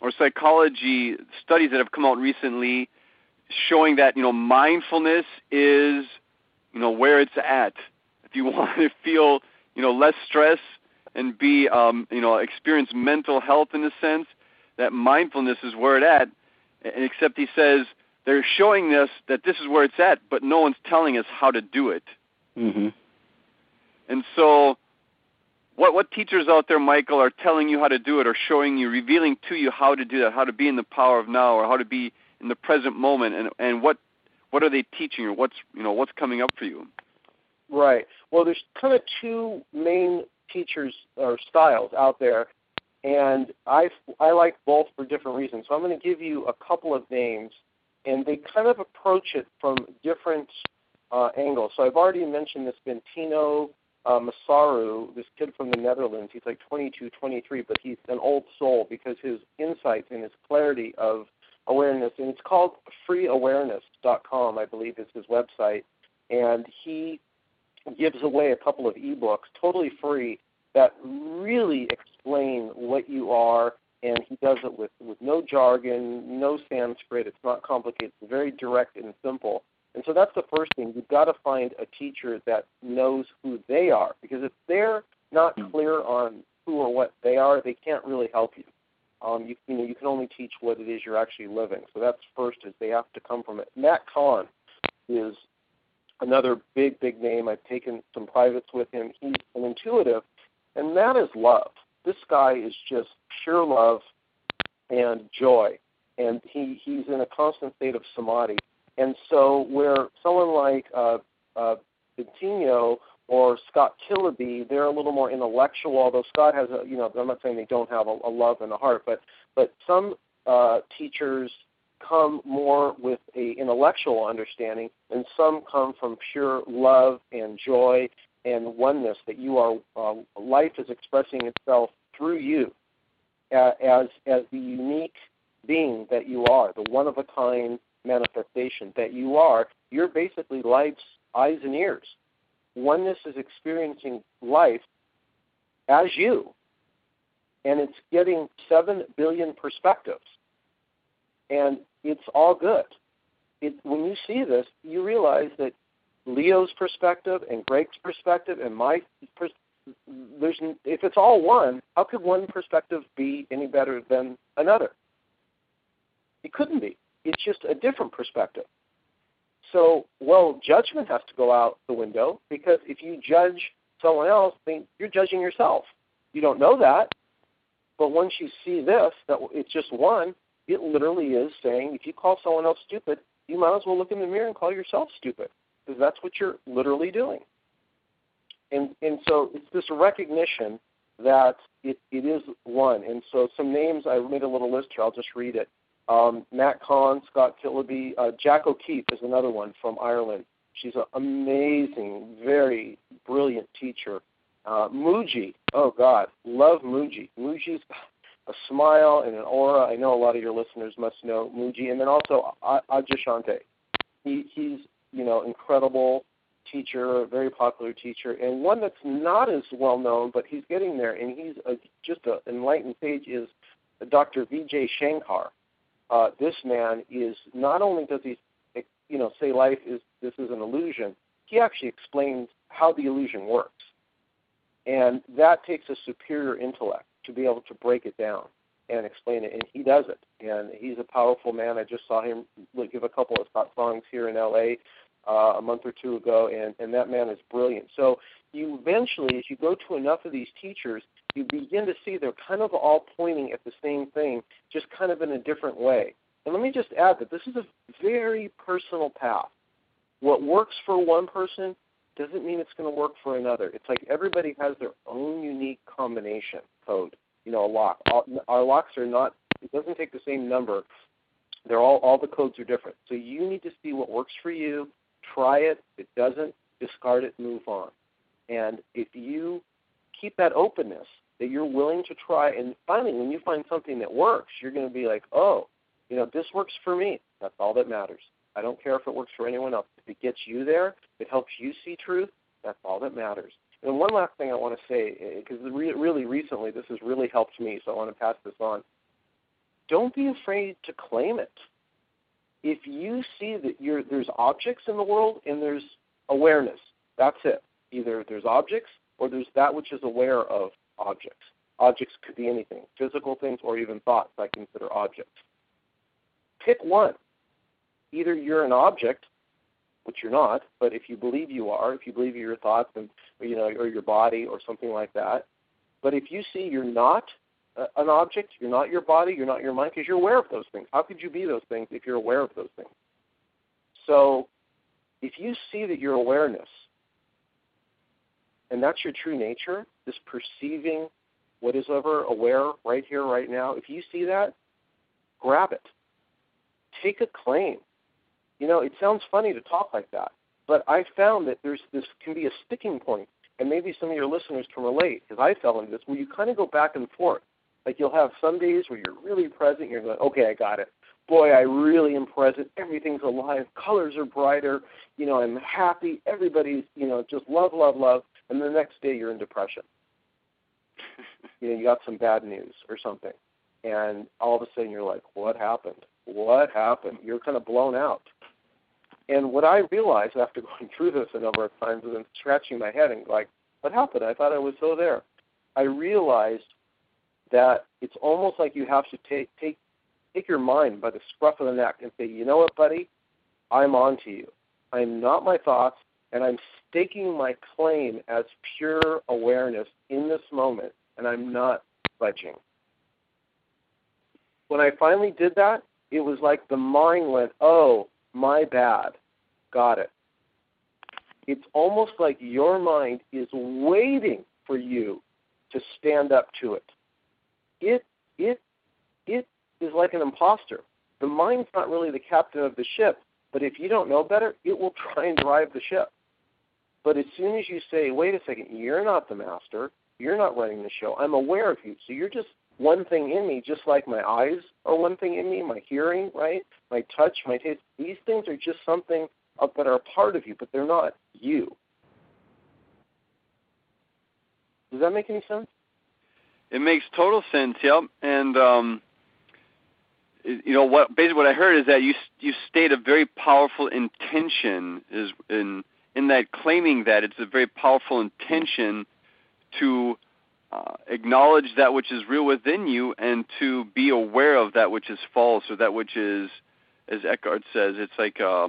or psychology studies that have come out recently, showing that you know mindfulness is you know where it's at. If you want to feel you know less stress and be um, you know experience mental health in a sense, that mindfulness is where it at. And except he says they're showing us that this is where it's at, but no one's telling us how to do it. Mm-hmm. And so, what what teachers out there, Michael, are telling you how to do it, or showing you, revealing to you how to do that, how to be in the power of now, or how to be in the present moment, and and what what are they teaching you? What's you know what's coming up for you? Right. Well, there's kind of two main teachers or styles out there, and I I like both for different reasons. So I'm going to give you a couple of names and they kind of approach it from different uh, angles. So I've already mentioned this Bentinho uh, Massaro, this kid from the Netherlands. He's like 22, 23, but he's an old soul because his insights and his clarity of awareness, and it's called freeawareness.com, I believe is his website, and he gives away a couple of ebooks totally free that really explain what you are and he does it with with no jargon, no Sanskrit. It's not complicated. It's very direct and simple. And so that's the first thing. You've got to find a teacher that knows who they are, because if they're not hmm. clear on who or what they are, they can't really help you. Um, you, you know, you can only teach what it is you're actually living. So that's first is they have to come from it. Matt Kahn is another big, big name. I've taken some privates with him. He's an intuitive, and that is love. This guy is just pure love and joy, and he he's in a constant state of samadhi. And so, where someone like uh, uh, or Scott Kiloby, they're a little more intellectual. Although Scott has a, you know, I'm not saying they don't have a, a love and a heart, but but some uh, teachers come more with a intellectual understanding, and some come from pure love and joy and oneness. That you are, uh, life is expressing itself through you uh, as as the unique being that you are, the one of a kind manifestation that you are. You're basically life's eyes and ears. Oneness is experiencing life as you, and it's getting seven billion perspectives and it's all good. It, when you see this, you realize that Leo's perspective and Greg's perspective and my pers- there's if it's all one, how could one perspective be any better than another? It couldn't be. It's just a different perspective. So, well, judgment has to go out the window because if you judge someone else, then you're judging yourself. You don't know that, but once you see this, that it's just one, it literally is saying if you call someone else stupid, you might as well look in the mirror and call yourself stupid because that's what you're literally doing. And and so it's this recognition that it, it is one. And so some names I made a little list here. I'll just read it. Um, Matt Kahn, Scott Kiloby, uh, Jac O'Keeffe is another one from Ireland. She's an amazing, very brilliant teacher. Uh, Mooji, oh God, love Mooji. Mooji's a smile and an aura. I know a lot of your listeners must know Mooji, and then also Adyashanti. He, he's you know incredible teacher, a very popular teacher, and one that's not as well known, but he's getting there, and he's a, just an enlightened sage is Dr. Vijai Shankar. Uh, this man is not only does he you know say life is this is an illusion, he actually explains how the illusion works, and that takes a superior intellect to be able to break it down and explain it, and he does it. And he's a powerful man. I just saw him give a couple of songs here in L.A. Uh, a month or two ago, and and that man is brilliant. So you eventually, as you go to enough of these teachers, you begin to see they're kind of all pointing at the same thing, just kind of in a different way. And let me just add that this is a very personal path. What works for one person doesn't mean it's going to work for another. It's like everybody has their own unique combination code. You know, a lock. Our locks are not. It doesn't take the same number. They're all all the codes are different. So you need to see what works for you. Try it. If it doesn't, discard it. Move on. And if you keep that openness that you're willing to try, and finally, when you find something that works, you're going to be like, oh, you know, this works for me. That's all that matters. I don't care if it works for anyone else. If it gets you there, it helps you see truth, that's all that matters. And one last thing I want to say, because eh, re- really recently this has really helped me, so I want to pass this on. Don't be afraid to claim it. If you see that you're, there's objects in the world and there's awareness, that's it. Either there's objects or there's that which is aware of objects. Objects could be anything, physical things or even thoughts I consider objects. Pick one either you're an object, which you're not, but if you believe you are, if you believe your thoughts and you know, or your body or something like that, but if you see you're not uh, an object, you're not your body, you're not your mind, because you're aware of those things. How could you be those things if you're aware of those things? So, if you see that your awareness, and that's your true nature, this perceiving what is ever aware right here, right now, if you see that, grab it. Take a claim. You know, it sounds funny to talk like that, but I found that there's this can be a sticking point, and maybe some of your listeners can relate because I fell into this where you kind of go back and forth. Like you'll have some days where you're really present, you're going, okay, I got it. Boy, I really am present. Everything's alive. Colors are brighter. You know, I'm happy. Everybody's, you know, just love, love, love. And the next day you're in depression. you know, you got some bad news or something and all of a sudden you're like, what happened? What happened? You're kind of blown out. And what I realized after going through this a number of times and scratching my head and like, what happened? I thought I was so there. I realized that it's almost like you have to take take take your mind by the scruff of the neck and say, you know what, buddy, I'm on to you. I'm not my thoughts, and I'm staking my claim as pure awareness in this moment, and I'm not budging. When I finally did that, it was like the mind went, oh, my bad. Got it. It's almost like your mind is waiting for you to stand up to it. It it it is like an imposter. The mind's not really the captain of the ship, but if you don't know better, it will try and drive the ship. But as soon as you say, wait a second, you're not the master, you're not running the show, I'm aware of you. So you're just one thing in me, just like my eyes are one thing in me, my hearing, right? My touch, my taste. These things are just something that are a part of you, but they're not you. Does that make any sense? It makes total sense. Yep. And um, you know what? Basically, what I heard is that you you state a very powerful intention is in in that claiming that it's a very powerful intention to uh, acknowledge that which is real within you and to be aware of that which is false or that which is, as Eckhart says, it's like a, uh,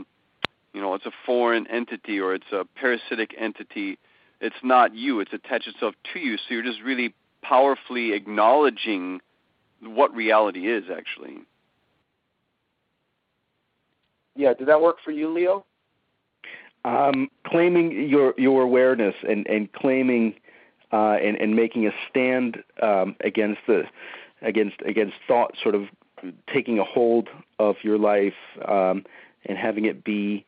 you know, it's a foreign entity or it's a parasitic entity. It's not you. It's attached itself to you. So you're just really powerfully acknowledging what reality is actually. Yeah, did that work for you, Leo? Um, claiming your your awareness and and claiming uh, and and making a stand um, against the against against thought, sort of taking a hold of your life um, and having it be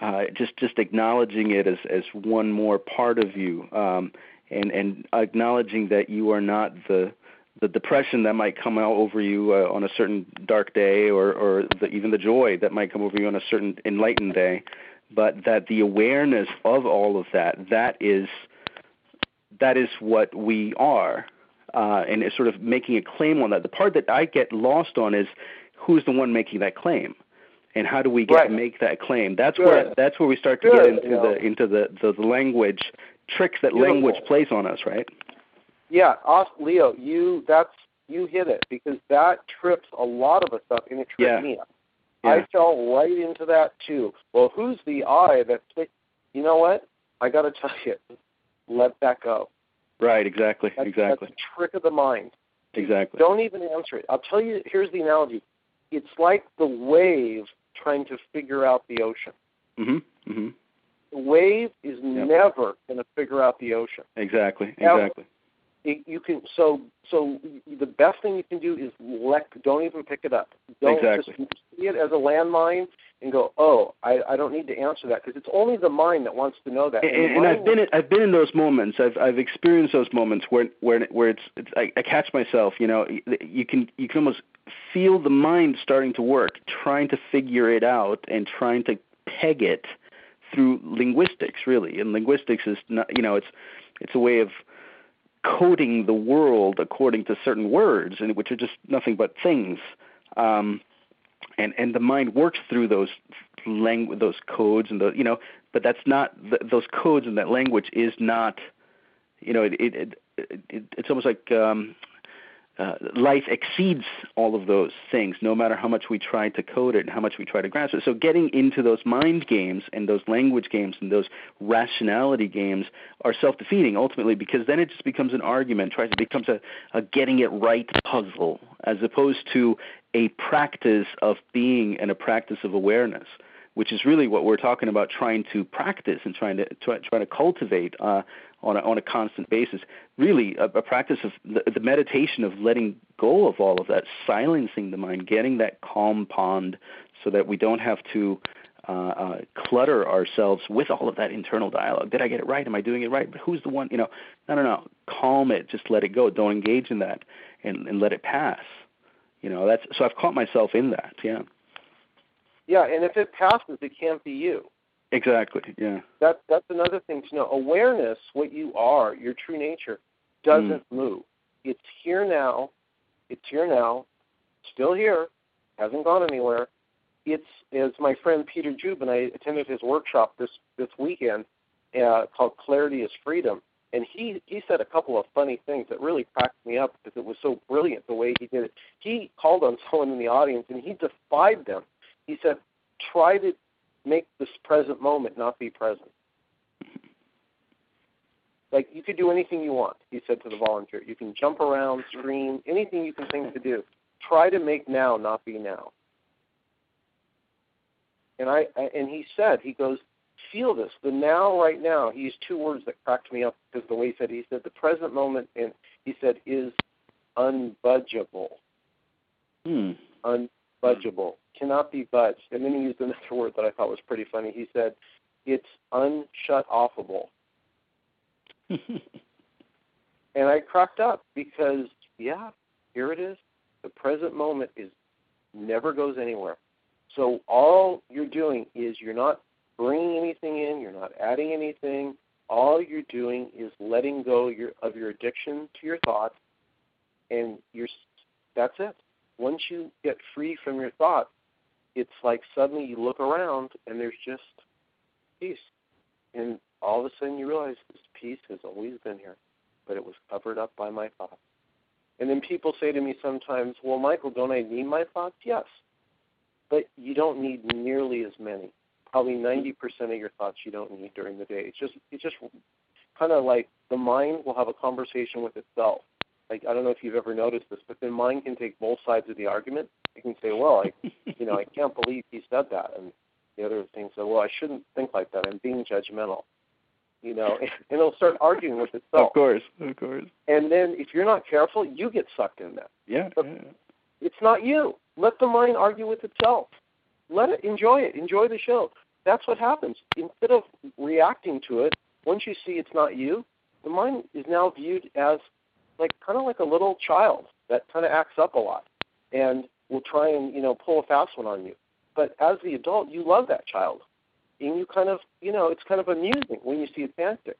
uh, just just acknowledging it as as one more part of you, um, and and acknowledging that you are not the the depression that might come out over you uh, on a certain dark day, or or the, even the joy that might come over you on a certain enlightened day, but that the awareness of all of that that is that is what we are, uh, and it's sort of making a claim on that. The part that I get lost on is who's the one making that claim and how do we get right. make that claim? That's Good. where that's where we start to Good, get into know. the into the, the the language tricks that Beautiful. language plays on us, right? Yeah, Leo, you that's you hit it because that trips a lot of us up, and it trips Yeah. me up. Yeah. I fell right into that too. Well, who's the I that? You know what? I got to tell you, let that go. Right, exactly, That's, exactly, That's a trick of the mind. exactly. Don't even answer it. I'll tell you. Here's the analogy. It's like the wave trying to figure out the ocean. Mhm, mhm. The wave is Yep. never going to figure out the ocean. Exactly, Now- exactly. You can so so the best thing you can do is let don't even pick it up. Don't Exactly. just see it as a landmine and go, oh, I, I don't need to answer that because it's only the mind that wants to know that. And, and, and I've been in, I've been in those moments. I've I've experienced those moments where where where it's, it's I, I catch myself. You know, you can you can almost feel the mind starting to work, trying to figure it out and trying to peg it through linguistics. Really, and linguistics is not you know it's it's a way of coding the world according to certain words, and which are just nothing but things. Um, and and the mind works through those language, those codes, and the you know, but that's not th- those codes and that language is not, you know, it it, it, it it's almost like um, uh, life exceeds all of those things, no matter how much we try to code it and how much we try to grasp it. So getting into those mind games and those language games and those rationality games are self-defeating ultimately because then it just becomes an argument, tries it becomes a, a getting it right puzzle as opposed to a practice of being and a practice of awareness which is really what we're talking about trying to practice and trying to try, trying to cultivate uh, on a, on a constant basis. Really, a, a practice of the, the meditation of letting go of all of that, silencing the mind, getting that calm pond, so that we don't have to uh, uh, clutter ourselves with all of that internal dialogue. Did I get it right? Am I doing it right? But who's the one? You know, no, no, no. Calm it. Just let it go. Don't engage in that, and, and let it pass. You know, that's so I've caught myself in that. Yeah. Yeah, and if it passes, it can't be you. Exactly. Yeah. That that's another thing to know. Awareness, what you are, your true nature, doesn't Mm. move. It's here now, It's here now, still here, hasn't gone anywhere. It's as my friend Peter Dziuban and I attended his workshop this this weekend uh, called Clarity is Freedom, and he he said a couple of funny things that really cracked me up because it was so brilliant the way he did it. He called on someone in the audience and he defied them. He said, "Try to make this present moment not be present." Like you could do anything you want, he said to the volunteer. You can jump around, scream, anything you can think to do. Try to make now not be now. And I, I and he said, he goes, feel this. The now, right now. He used two words that cracked me up because the way he said. He said the present moment, and he said is unbudgeable. Hmm. Unbudgeable cannot be budged. And then he used another word that I thought was pretty funny. He said it's unshut offable. and I cracked up because yeah, here it is. The present moment is never goes anywhere. So all you're doing is you're not bringing anything in, you're not adding anything. All you're doing is letting go your, of your addiction to your thoughts, and you're that's it. Once you get free from your thoughts, it's like suddenly you look around and there's just peace, and all of a sudden you realize this peace has always been here, but it was covered up by my thoughts. And then people say to me sometimes, "Well, Michael, don't I need my thoughts?" Yes, but you don't need nearly as many. Probably 90% of your thoughts you don't need during the day. It's just it's just kind of like the mind will have a conversation with itself. Like I don't know if you've ever noticed this, but the mind can take both sides of the argument. It can say, "Well, I, you know, I can't believe he said that," and the other thing says, "Well, I shouldn't think like that. I'm being judgmental." You know, and it'll start arguing with itself. Of course, of course. And then if you're not careful, you get sucked in that. Yeah. But yeah. It's not you. Let the mind argue with itself. Let it enjoy it. Enjoy the show. That's what happens. Instead of reacting to it, once you see it's not you, the mind is now viewed as like kind of like a little child that kind of acts up a lot and will try and you know pull a fast one on you. But as the adult, you love that child, and you kind of you know it's kind of amusing when you see its antics.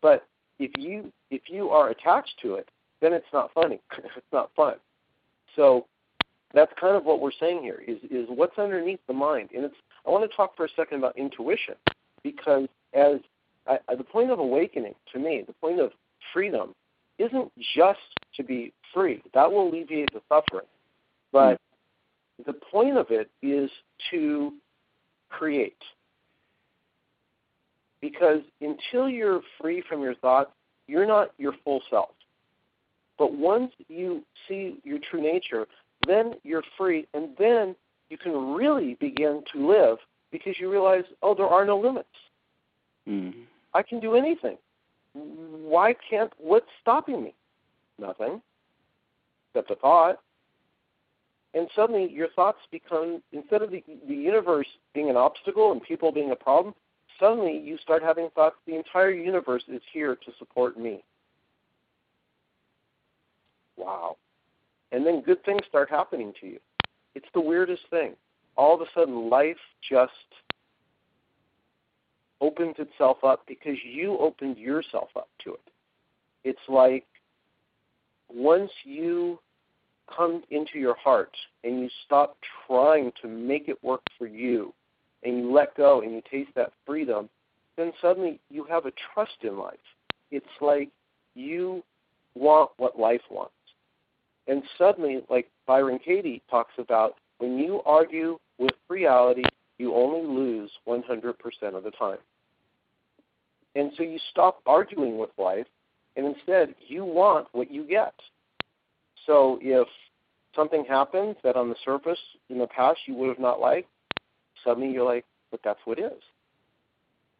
But if you if you are attached to it, then it's not funny. it's not fun. So that's kind of what we're saying here is is what's underneath the mind and it's i want to talk for a second about intuition because as I, the point of awakening to me the point of freedom isn't just to be free that will alleviate the suffering but the point of it is to create because until you're free from your thoughts you're not your full self but once you see your true nature then you're free, and then you can really begin to live because you realize, oh, there are no limits. Mm. I can do anything. Why can't? What's stopping me? Nothing. Except a thought. And suddenly, your thoughts become instead of the the universe being an obstacle and people being a problem. Suddenly, you start having thoughts. The entire universe is here to support me. Wow and then good things start happening to you. It's the weirdest thing. All of a sudden, life just opens itself up because you opened yourself up to it. It's like once you come into your heart and you stop trying to make it work for you and you let go and you taste that freedom, then suddenly you have a trust in life. It's like you want what life wants. And suddenly, like Byron Katie talks about, when you argue with reality, you only lose 100% of the time. And so you stop arguing with life, and instead you want what you get. So if something happens that on the surface in the past you would have not liked, suddenly you're like, but that's what is.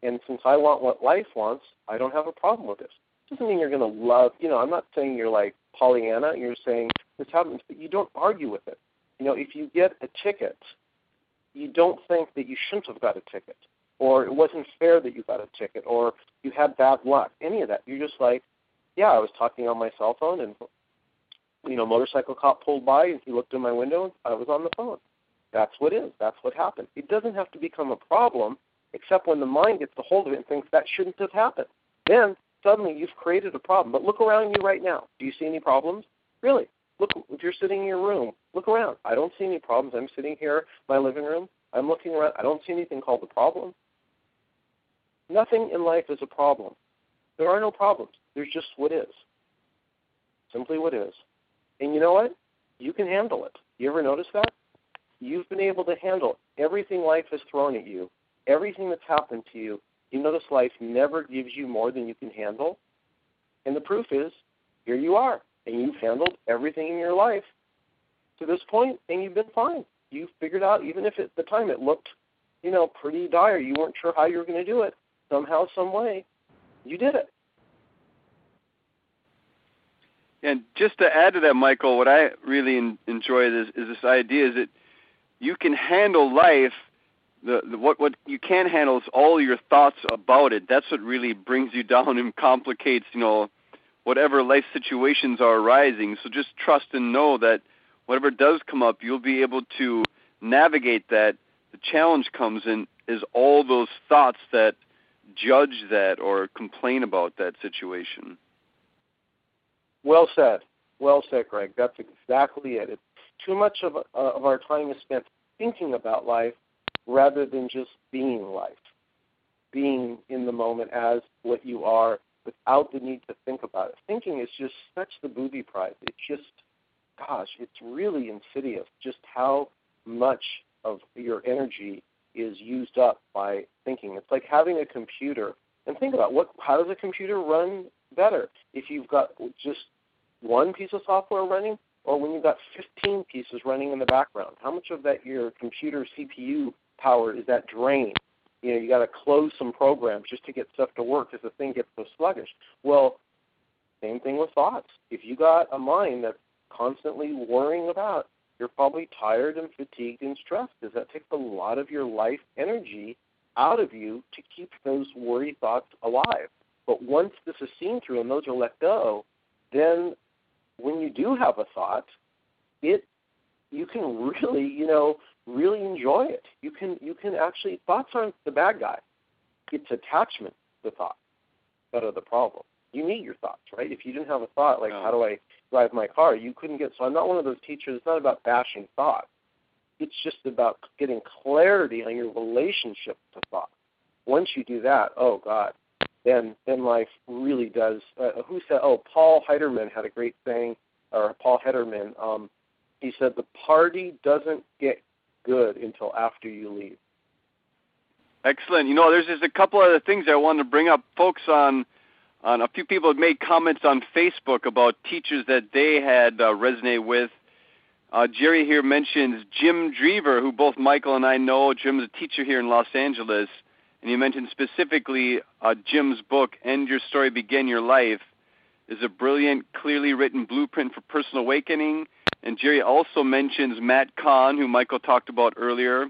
And since I want what life wants, I don't have a problem with this. Doesn't mean you're going to love, you know, I'm not saying you're like Pollyanna. You're saying this happens, but you don't argue with it. You know, if you get a ticket, you don't think that you shouldn't have got a ticket, or it wasn't fair that you got a ticket, or you had bad luck. Any of that. You're just like, yeah, I was talking on my cell phone, and you know, motorcycle cop pulled by, and he looked in my window, and I was on the phone. That's what is. That's what happened. It doesn't have to become a problem, except when the mind gets a hold of it and thinks that shouldn't have happened. Then suddenly you've created a problem. But look around you right now. Do you see any problems? Really? Look, if you're sitting in your room, look around. I don't see any problems. I'm sitting here, my living room. I'm looking around. I don't see anything called a problem. Nothing in life is a problem. There are no problems. There's just what is. Simply what is. And you know what? You can handle it. You ever notice that? You've been able to handle everything life has thrown at you, everything that's happened to you. You notice life never gives you more than you can handle. And the proof is, here you are, and you've handled everything in your life to this point, and you've been fine. You figured out, even if at the time it looked, you know, pretty dire, you weren't sure how you were going to do it. Somehow, some way, you did it. And just to add to that, Michael, what I really in, enjoy is, is this idea is that you can handle life. The, the what what you can't handle is all your thoughts about it. That's what really brings you down and complicates, you know, whatever life situations are arising. So just trust and know that whatever does come up, you'll be able to navigate that. The challenge comes in is all those thoughts that judge that or complain about that situation. Well said. Well said, Greg. That's exactly it. It's too much of, uh, of our time is spent thinking about life rather than just being life, being in the moment as what you are without the need to think about it. Thinking is just such the booby prize. It's just, gosh, it's really insidious just how much of your energy is used up by thinking. It's like having a computer. And think about what how does a computer run better? If you've got just one piece of software running or when you've got 15 pieces running in the background? How much of that your computer CPU power is that drain? You know, you got to close some programs just to get stuff to work because the thing gets so sluggish. Well, same thing with thoughts. If you got a mind that's constantly worrying about, you're probably tired and fatigued and stressed because that takes a lot of your life energy out of you to keep those worry thoughts alive. But once this is seen through and those are let go, then when you do have a thought, it you can really, you know, really enjoy it. You can you can actually thoughts aren't the bad guy. It's attachment to thought that are the problem. You need your thoughts, right? If you didn't have a thought like how do I drive my car, you couldn't get so I'm not one of those teachers, it's not about bashing thought. It's just about getting clarity on your relationship to thought. Once you do that, oh God, then then life really does. Uh, who said? Oh, Paul Heiderman had a great saying, or Paul Hedderman. Um, he said the party doesn't get good until after you leave. Excellent. You know, there's just a couple other things I wanted to bring up, folks. On on a few people have made comments on Facebook about teachers that they had uh, resonated with. Uh, Jerry here mentions Jim Dreaver, who both Michael and I know. Jim's a teacher here in Los Angeles and you mentioned specifically uh, Jim's book, End Your Story, Begin Your Life, is a brilliant, clearly written blueprint for personal awakening. And Jerry also mentions Matt Kahn, who Michael talked about earlier.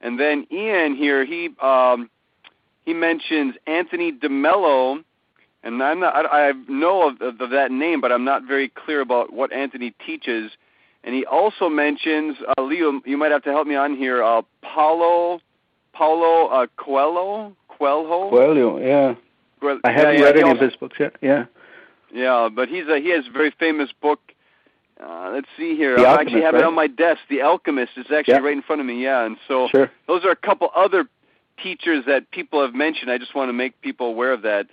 And then Ian here, he um, he mentions Anthony DeMello, and I'm not, I, I know of, of that name, but I'm not very clear about what Anthony teaches. And he also mentions uh, Leo. You might have to help me on here. Uh, Paulo Paulo uh, Coelho. Coelho. Coelho, yeah. Well, I haven't yeah, read yeah, any also, of his books yet. Yeah. Yeah, but he's a, he has a very famous book. Uh, let's see here. The I Alchemist, actually have right? it on my desk. The Alchemist is actually yeah. right in front of me. Yeah, and so sure. those are a couple other teachers that people have mentioned. I just want to make people aware of that.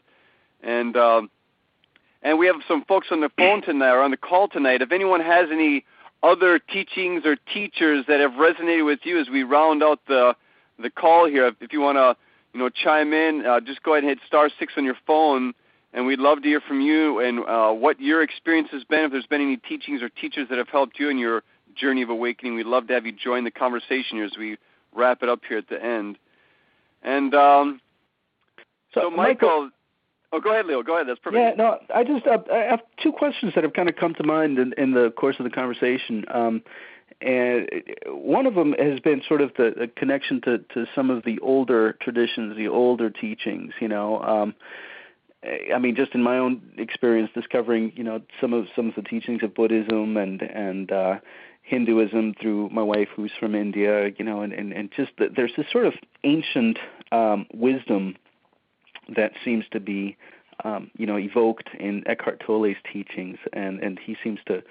And um, and we have some folks on the phone tonight or on the call tonight. If anyone has any other teachings or teachers that have resonated with you as we round out the the call here. If you want to, you know, chime in, uh, just go ahead and hit star six on your phone, and we'd love to hear from you and uh, what your experience has been. If there's been any teachings or teachers that have helped you in your journey of awakening, we'd love to have you join the conversation here as we wrap it up here at the end. And um, so, so Michael, Michael Oh, go ahead, Leo. Go ahead. That's perfect. Yeah, no, I just uh, I have two questions that have kind of come to mind in, in the course of the conversation. Um, and one of them has been sort of the, the connection to, to some of the older traditions, the older teachings. You know, um, I mean, just in my own experience, discovering you know some of some of the teachings of Buddhism and and uh, Hinduism through my wife, who's from India. You know, and and, and just the, there's this sort of ancient um, wisdom that seems to be um, you know evoked in Eckhart Tolle's teachings, and and he seems to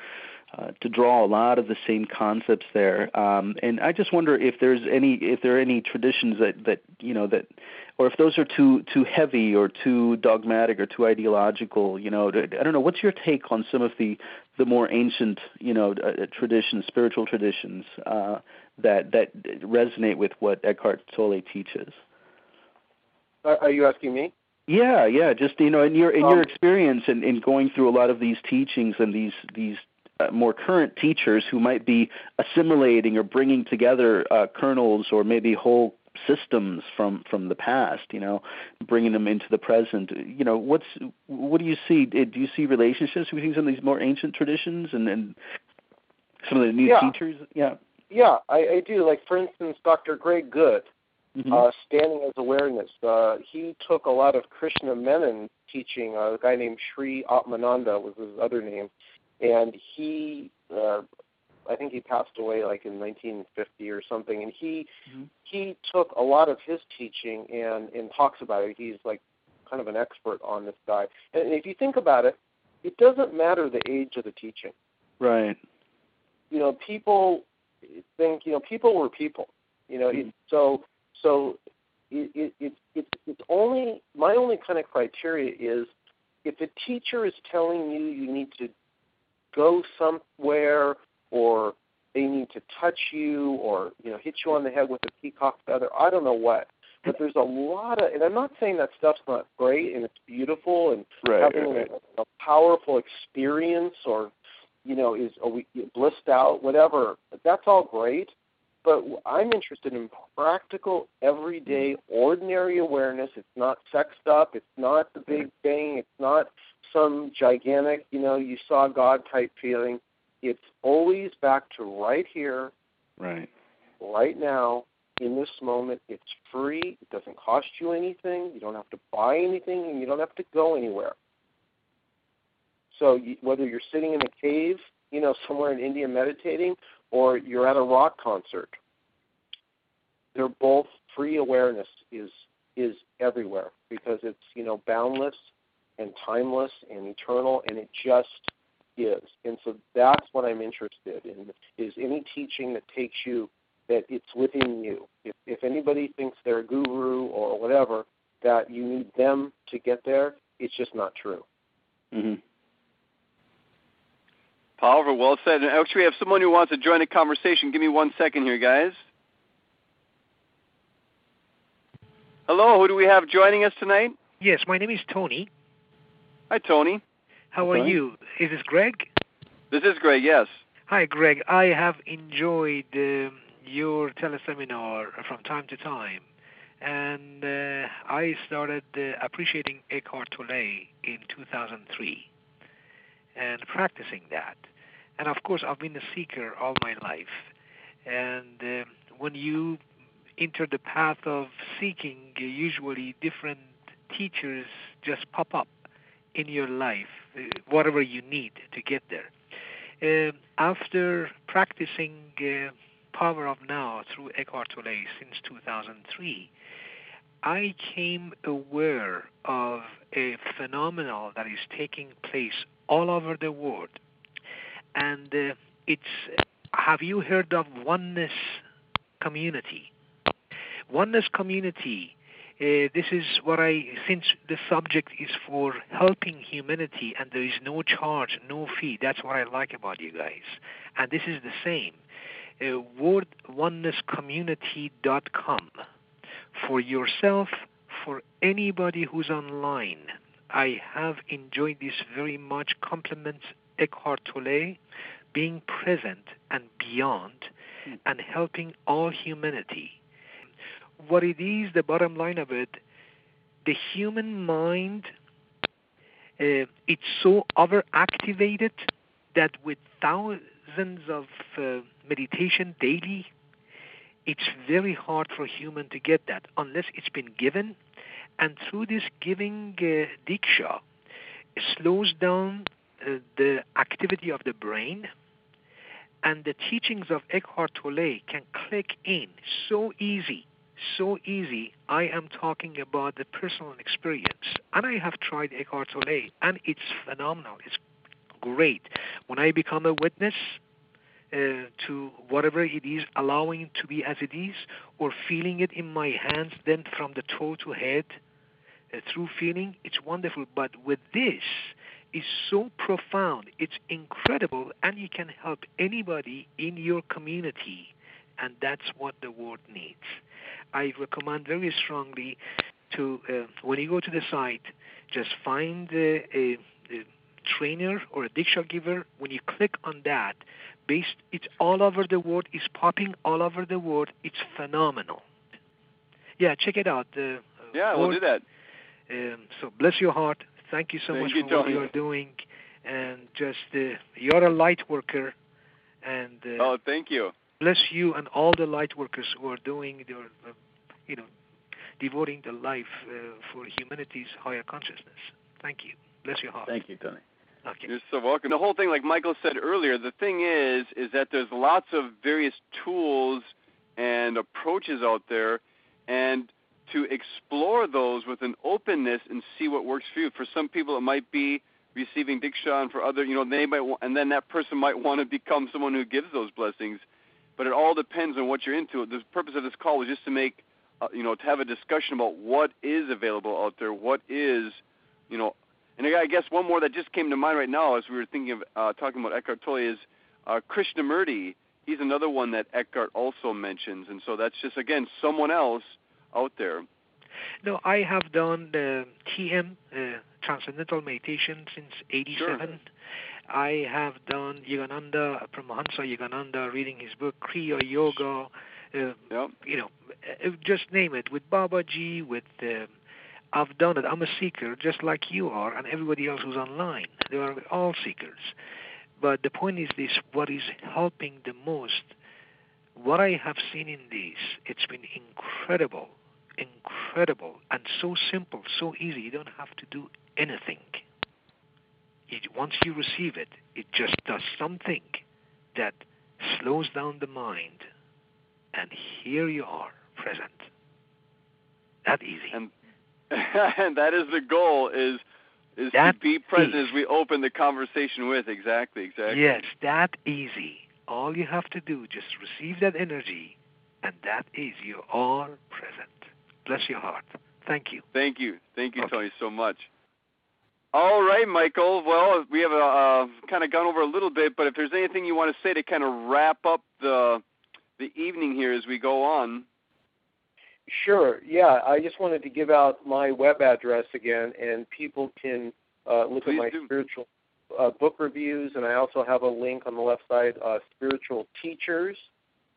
uh, to draw a lot of the same concepts there. Um, and I just wonder if there's any if there are any traditions that that you know that or if those are too too heavy or too dogmatic or too ideological. You know, I don't know. What's your take on some of the the more ancient you know uh, traditions, spiritual traditions uh, that that resonate with what Eckhart Tolle teaches? Are you asking me? Yeah, yeah. Just you know, in your in um, your experience and in, in going through a lot of these teachings and these these uh, more current teachers who might be assimilating or bringing together uh, kernels or maybe whole systems from from the past you know bringing them into the present. You know what's what do you see? Do you see relationships between some of these more ancient traditions and and some of the new yeah. teachers? Yeah. Yeah I, I do. Like for instance dr greg goode mm-hmm. uh, standing as awareness. Uh, he took a lot of krishna menon teaching. Uh, a guy named sri atmananda was his other name and he uh, I think he passed away like in 1950 or something, and he mm-hmm. he took a lot of his teaching and and talks about it. He's like kind of an expert on this guy. And if you think about it, it doesn't matter the age of the teaching. Right. You know, people think you know people were people. You know, mm-hmm. it, so so it, it, it, it it's only my only kind of criteria is if a teacher is telling you you need to go somewhere or they need to touch you or you know hit you on the head with a peacock feather i don't know what. But there's a lot of and i'm not saying that stuff's not great and it's beautiful and right, having right. A, a powerful experience or you know is are we blissed out whatever that's all great. But i'm interested in practical everyday ordinary awareness. It's not sexed up. It's not the big mm-hmm. thing it's not some gigantic, you know, you saw God type feeling. It's always back to right here, right, right now, in this moment. It's free. It doesn't cost you anything. You don't have to buy anything, and you don't have to go anywhere. So you, whether you're sitting in a cave, you know, somewhere in India meditating, or you're at a rock concert, they're both free awareness is is everywhere because it's you know boundless and timeless and eternal, and it just is. And so that's what I'm interested in: is any teaching that takes you that it's within you. If, if anybody thinks they're a guru or whatever, that you need them to get there, it's just not true. Mm-hmm. Powerful, well said. And actually, we have someone who wants to join the conversation. Give me one second here, guys. Hello, who do we have joining us tonight? Yes, my name is Tony. Hi, Tony. How are you? Is this Greg? This is Greg, yes. Hi, Greg. I have enjoyed uh, your teleseminar from time to time, and uh, I started uh, appreciating Eckhart Tolle in 2003 and practicing that. And of course, I've been a seeker all my life. And uh, when you enter the path of seeking, usually different teachers just pop up in your life, uh, whatever you need to get there. Uh, after practicing uh, Power of Now through Eckhart Tolle since 2003, I came aware of a phenomenon that is taking place all over the world. And uh, it's have you heard of oneness community? Oneness community uh, this is what I, since the subject is for helping humanity and there is no charge, no fee, that's what I like about you guys. And this is the same. Uh, wordonenesscommunity.com for yourself, for anybody who's online. I have enjoyed this very much. Compliments Eckhart Tolle being present and beyond mm. and helping all humanity what it is, the bottom line of it, the human mind, uh, it's so overactivated that with thousands of uh, meditation daily, it's very hard for human to get that unless it's been given. And through this giving uh, diksha, it slows down uh, the activity of the brain, and the teachings of Eckhart Tolle can click in so easy so easy. I am talking about the personal experience, and I have tried Eckhart Tolle, and it's phenomenal. It's great. When I become a witness uh, to whatever it is, allowing it to be as it is, or feeling it in my hands, then from the toe to head, uh, through feeling, it's wonderful. But with this, it's so profound, it's incredible, and you can help anybody in your community, and that's what the world needs. I recommend very strongly to uh, when you go to the site, just find a, a, a trainer or a diksha giver. When you click on that, based it's all over the world. It's popping all over the world. It's phenomenal. Yeah, check it out. Uh, yeah, we'll do that. Um, so bless your heart. Thank you so Thank much you, for Tony. what you're doing, and just uh, you're a light worker. And uh, oh, thank you. Bless you and all the light workers who are doing their, uh, you know, devoting their life uh, for humanity's higher consciousness. Thank you. Bless your heart. Thank you, Tony. Okay. You're so welcome. The whole thing, like Michael said earlier, the thing is, is that there's lots of various tools and approaches out there, and to explore those with an openness and see what works for you. For some people, it might be receiving diksha, and for other, you know, they might, wa- and then that person might want to become someone who gives those blessings. But it all depends on what you're into. The purpose of this call was just to make, uh, you know, to have a discussion about what is available out there, what is, you know, and I guess one more that just came to mind right now as we were thinking of uh, talking about Eckhart Tolle is uh, Krishnamurti. He's another one that Eckhart also mentions, and so that's just again someone else out there. No, I have done the TM uh, Transcendental Meditation since '87. Sure. I have done Yogananda, Paramahansa Yogananda, reading his book Kriya Yoga. Uh, Yep. you know, uh, just name it. With Babaji, with uh, I've done it. I'm a seeker, just like you are, and everybody else who's online. They are all seekers. But the point is this: what is helping the most? What I have seen in this, it's been incredible, incredible, and so simple, so easy. You don't have to do anything. It, once you receive it, it just does something that slows down the mind, and here you are, present. That easy. And and that is the goal is is That to be present is- as we open the conversation with exactly exactly. Yes, that easy. All you have to do, just receive that energy, and that is you are present. Bless your heart. Thank you. Thank you, thank you, Okay. Tony, so much. All right, Michael. Well, we have uh, kind of gone over a little bit, but if there's anything you want to say to kind of wrap up the the evening here as we go on. Sure. Yeah, I just wanted to give out my web address again, and people can uh, look Please at my do. spiritual uh, book reviews, and I also have a link on the left side, uh, Spiritual Teachers,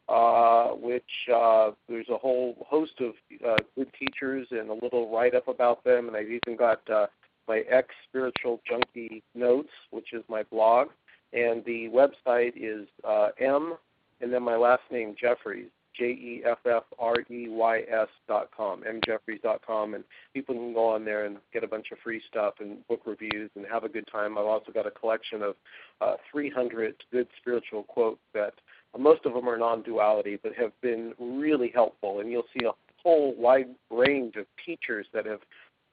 uh, which uh, there's a whole host of uh, good teachers and a little write up about them, and I've even got uh, my ex Spiritual Junkie notes, which is my blog, and the website is uh, M, and then my last name Jeffreys. J E F F R E Y S dot com, mjeffreys dot com, and people can go on there and get a bunch of free stuff and book reviews and have a good time. I've also got a collection of uh, 300 good spiritual quotes that most of them are non-duality, but have been really helpful. And you'll see a whole wide range of teachers that have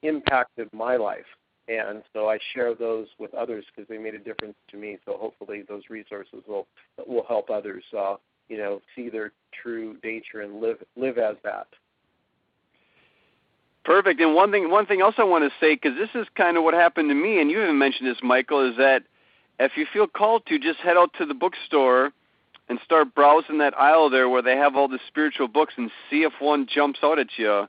impacted my life. And so I share those with others because they made a difference to me. So hopefully those resources will will help others. Uh, you know, see their true nature and live live as that. Perfect. And one thing, one thing else I want to say, because this is kind of what happened to me, and you haven't mentioned this, Michael, is that if you feel called to, just head out to the bookstore and start browsing that aisle there where they have all the spiritual books and see if one jumps out at you.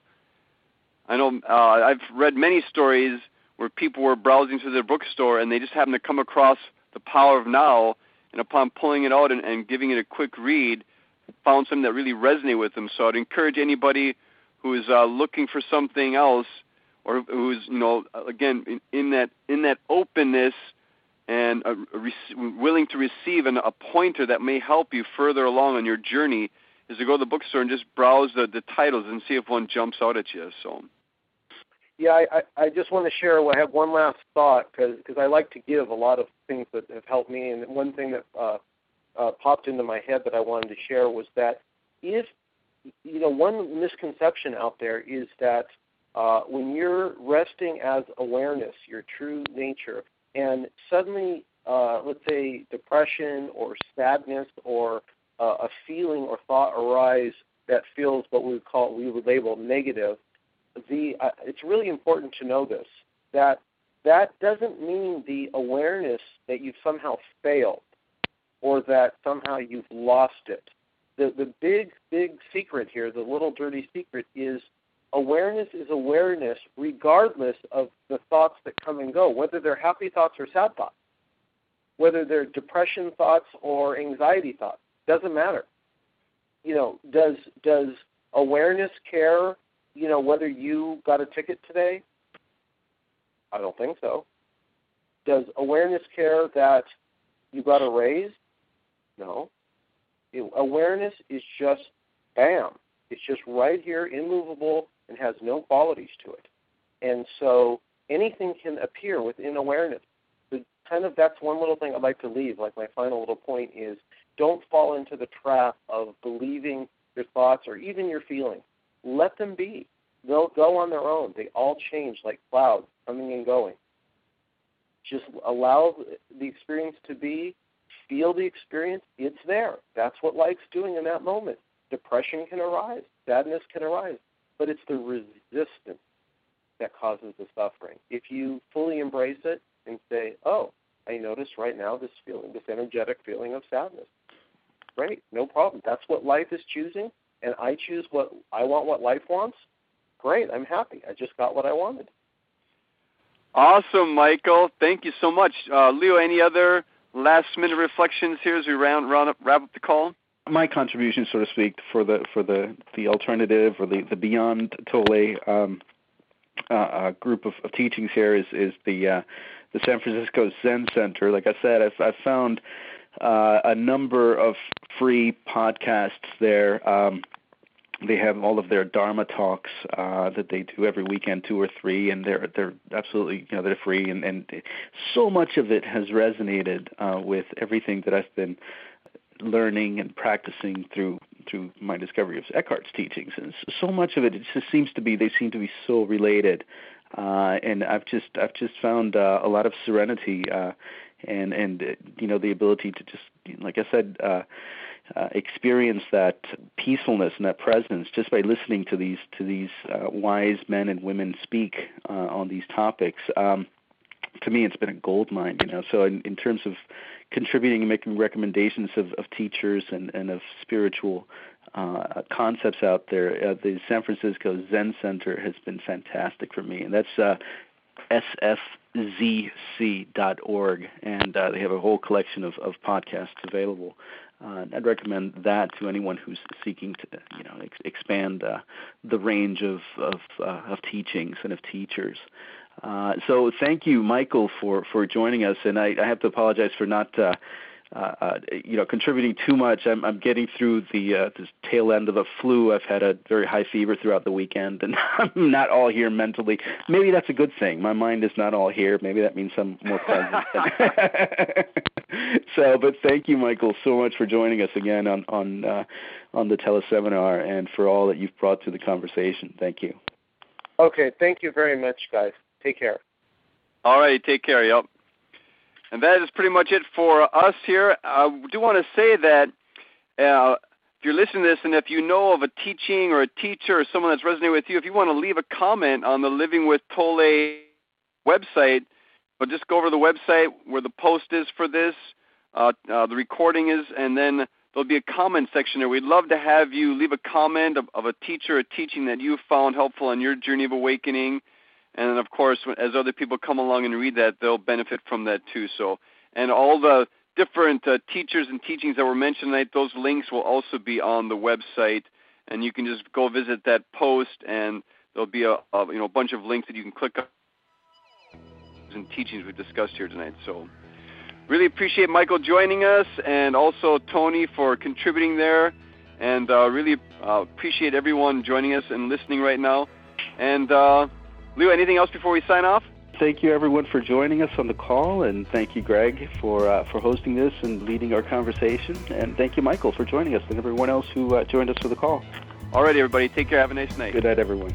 I know uh, I've read many stories where people were browsing through their bookstore and they just happened to come across the Power of Now, and upon pulling it out and, and giving it a quick read, found something that really resonated with them. So I'd encourage anybody who is uh, looking for something else, or who's you know again in, in that in that openness and uh, re- willing to receive an, a pointer that may help you further along on your journey, is to go to the bookstore and just browse the, the titles and see if one jumps out at you. So Yeah, I, I, just want to share. I have one last thought because I like to give a lot of things that have helped me, and one thing that uh, uh, popped into my head that I wanted to share was that if you know one misconception out there is that uh, when you're resting as awareness, your true nature, and suddenly uh, let's say, depression or sadness or uh, a feeling or thought arise that feels what we would call we would label negative, the uh, it's really important to know this that that doesn't mean the awareness that you've somehow failed or that somehow you've lost it. The the big big secret here, the little dirty secret is awareness is awareness regardless of the thoughts that come and go, whether they're happy thoughts or sad thoughts, whether they're depression thoughts or anxiety thoughts. Doesn't matter. You know, does does awareness care, you know, whether you got a ticket today? I don't think so. Does awareness care that you got a raise? No. It, awareness is just bam. It's just right here, immovable, and has no qualities to it. And so anything can appear within awareness. The kind of that's one little thing I'd like to leave. Like my final little point is don't fall into the trap of believing your thoughts or even your feelings. Let them be. They'll go on their own. They all change like clouds coming and going. Just allow the experience to be, feel the experience. It's there. That's what life's doing in that moment. Depression can arise, sadness can arise, but it's the resistance that causes the suffering. If you fully embrace it and say, "Oh, I notice right now this feeling, this energetic feeling of sadness," great, no problem. That's what life is choosing, and I choose what I want, what life wants. Great, I'm happy. I just got what I wanted. Awesome, Michael. Thank you so much. Uh, Leo, any other last minute reflections here as we round, round up, wrap up the call? My contribution, so to speak, for the for the the alternative or the the beyond Tolle um, uh, uh, group of, of teachings here is is the uh, the San Francisco Zen Center. Like I said, I've, I've found uh, a number of free podcasts there. Um, they have all of their Dharma talks uh, that they do every weekend, two or three, and they're they're absolutely you know they're free, and and so much of it has resonated uh, with everything that I've been learning and practicing through through my discovery of Eckhart's teachings, and so much of it it just seems to be they seem to be so related, uh, and I've just I've just found uh, a lot of serenity uh, and and you know the ability to just like I said uh, uh, experience that peacefulness and that presence just by listening to these to these uh, wise men and women speak uh, on these topics. Um, to me, it's been a gold mine, you know. So in, in terms of contributing and making recommendations of, of teachers and, and of spiritual uh, concepts out there, uh, the San Francisco Zen Center has been fantastic for me, and that's uh, sfzc.org, and uh, they have a whole collection of, of podcasts available. Uh, I'd recommend that to anyone who's seeking to, you know, ex- expand uh, the range of of, uh, of teachings and of teachers. Uh, so, thank you, Michael, for for joining us. And I, I have to apologize for not uh, uh, you know, contributing too much. I'm, I'm getting through the uh, this tail end of the flu. I've had a very high fever throughout the weekend, and I'm not all here mentally. Maybe that's a good thing. My mind is not all here. Maybe that means I'm more present. so, but thank you, Michael, so much for joining us again on on uh, on the teleseminar and for all that you've brought to the conversation. Thank you. Okay, thank you very much, guys. Take care. All right, take care. Yep. And that is pretty much it for us here. I do want to say that uh, if you're listening to this and if you know of a teaching or a teacher or someone that's resonating with you, if you want to leave a comment on the Living with Tolle website, but just go over to the website where the post is for this, uh, uh, the recording is, and then there'll be a comment section there. We'd love to have you leave a comment of, of a teacher or teaching that you found helpful on your journey of awakening and then of course as other people come along and read that they'll benefit from that too. So and all the different uh, teachers and teachings that were mentioned tonight those links will also be on the website. And you can just go visit that post and there'll be a, a you know a bunch of links that you can click on. And teachings we've discussed here tonight. So really appreciate michael joining us and also tony for contributing there. And uh, really uh, appreciate everyone joining us and listening right now. And uh, Lou, anything else before we sign off? Thank you, everyone, for joining us on the call, and thank you, Greg, for uh, for hosting this and leading our conversation. And thank you, Michael, for joining us, and everyone else who uh, joined us for the call. All right, everybody, take care. Have a nice night. Good night, everyone.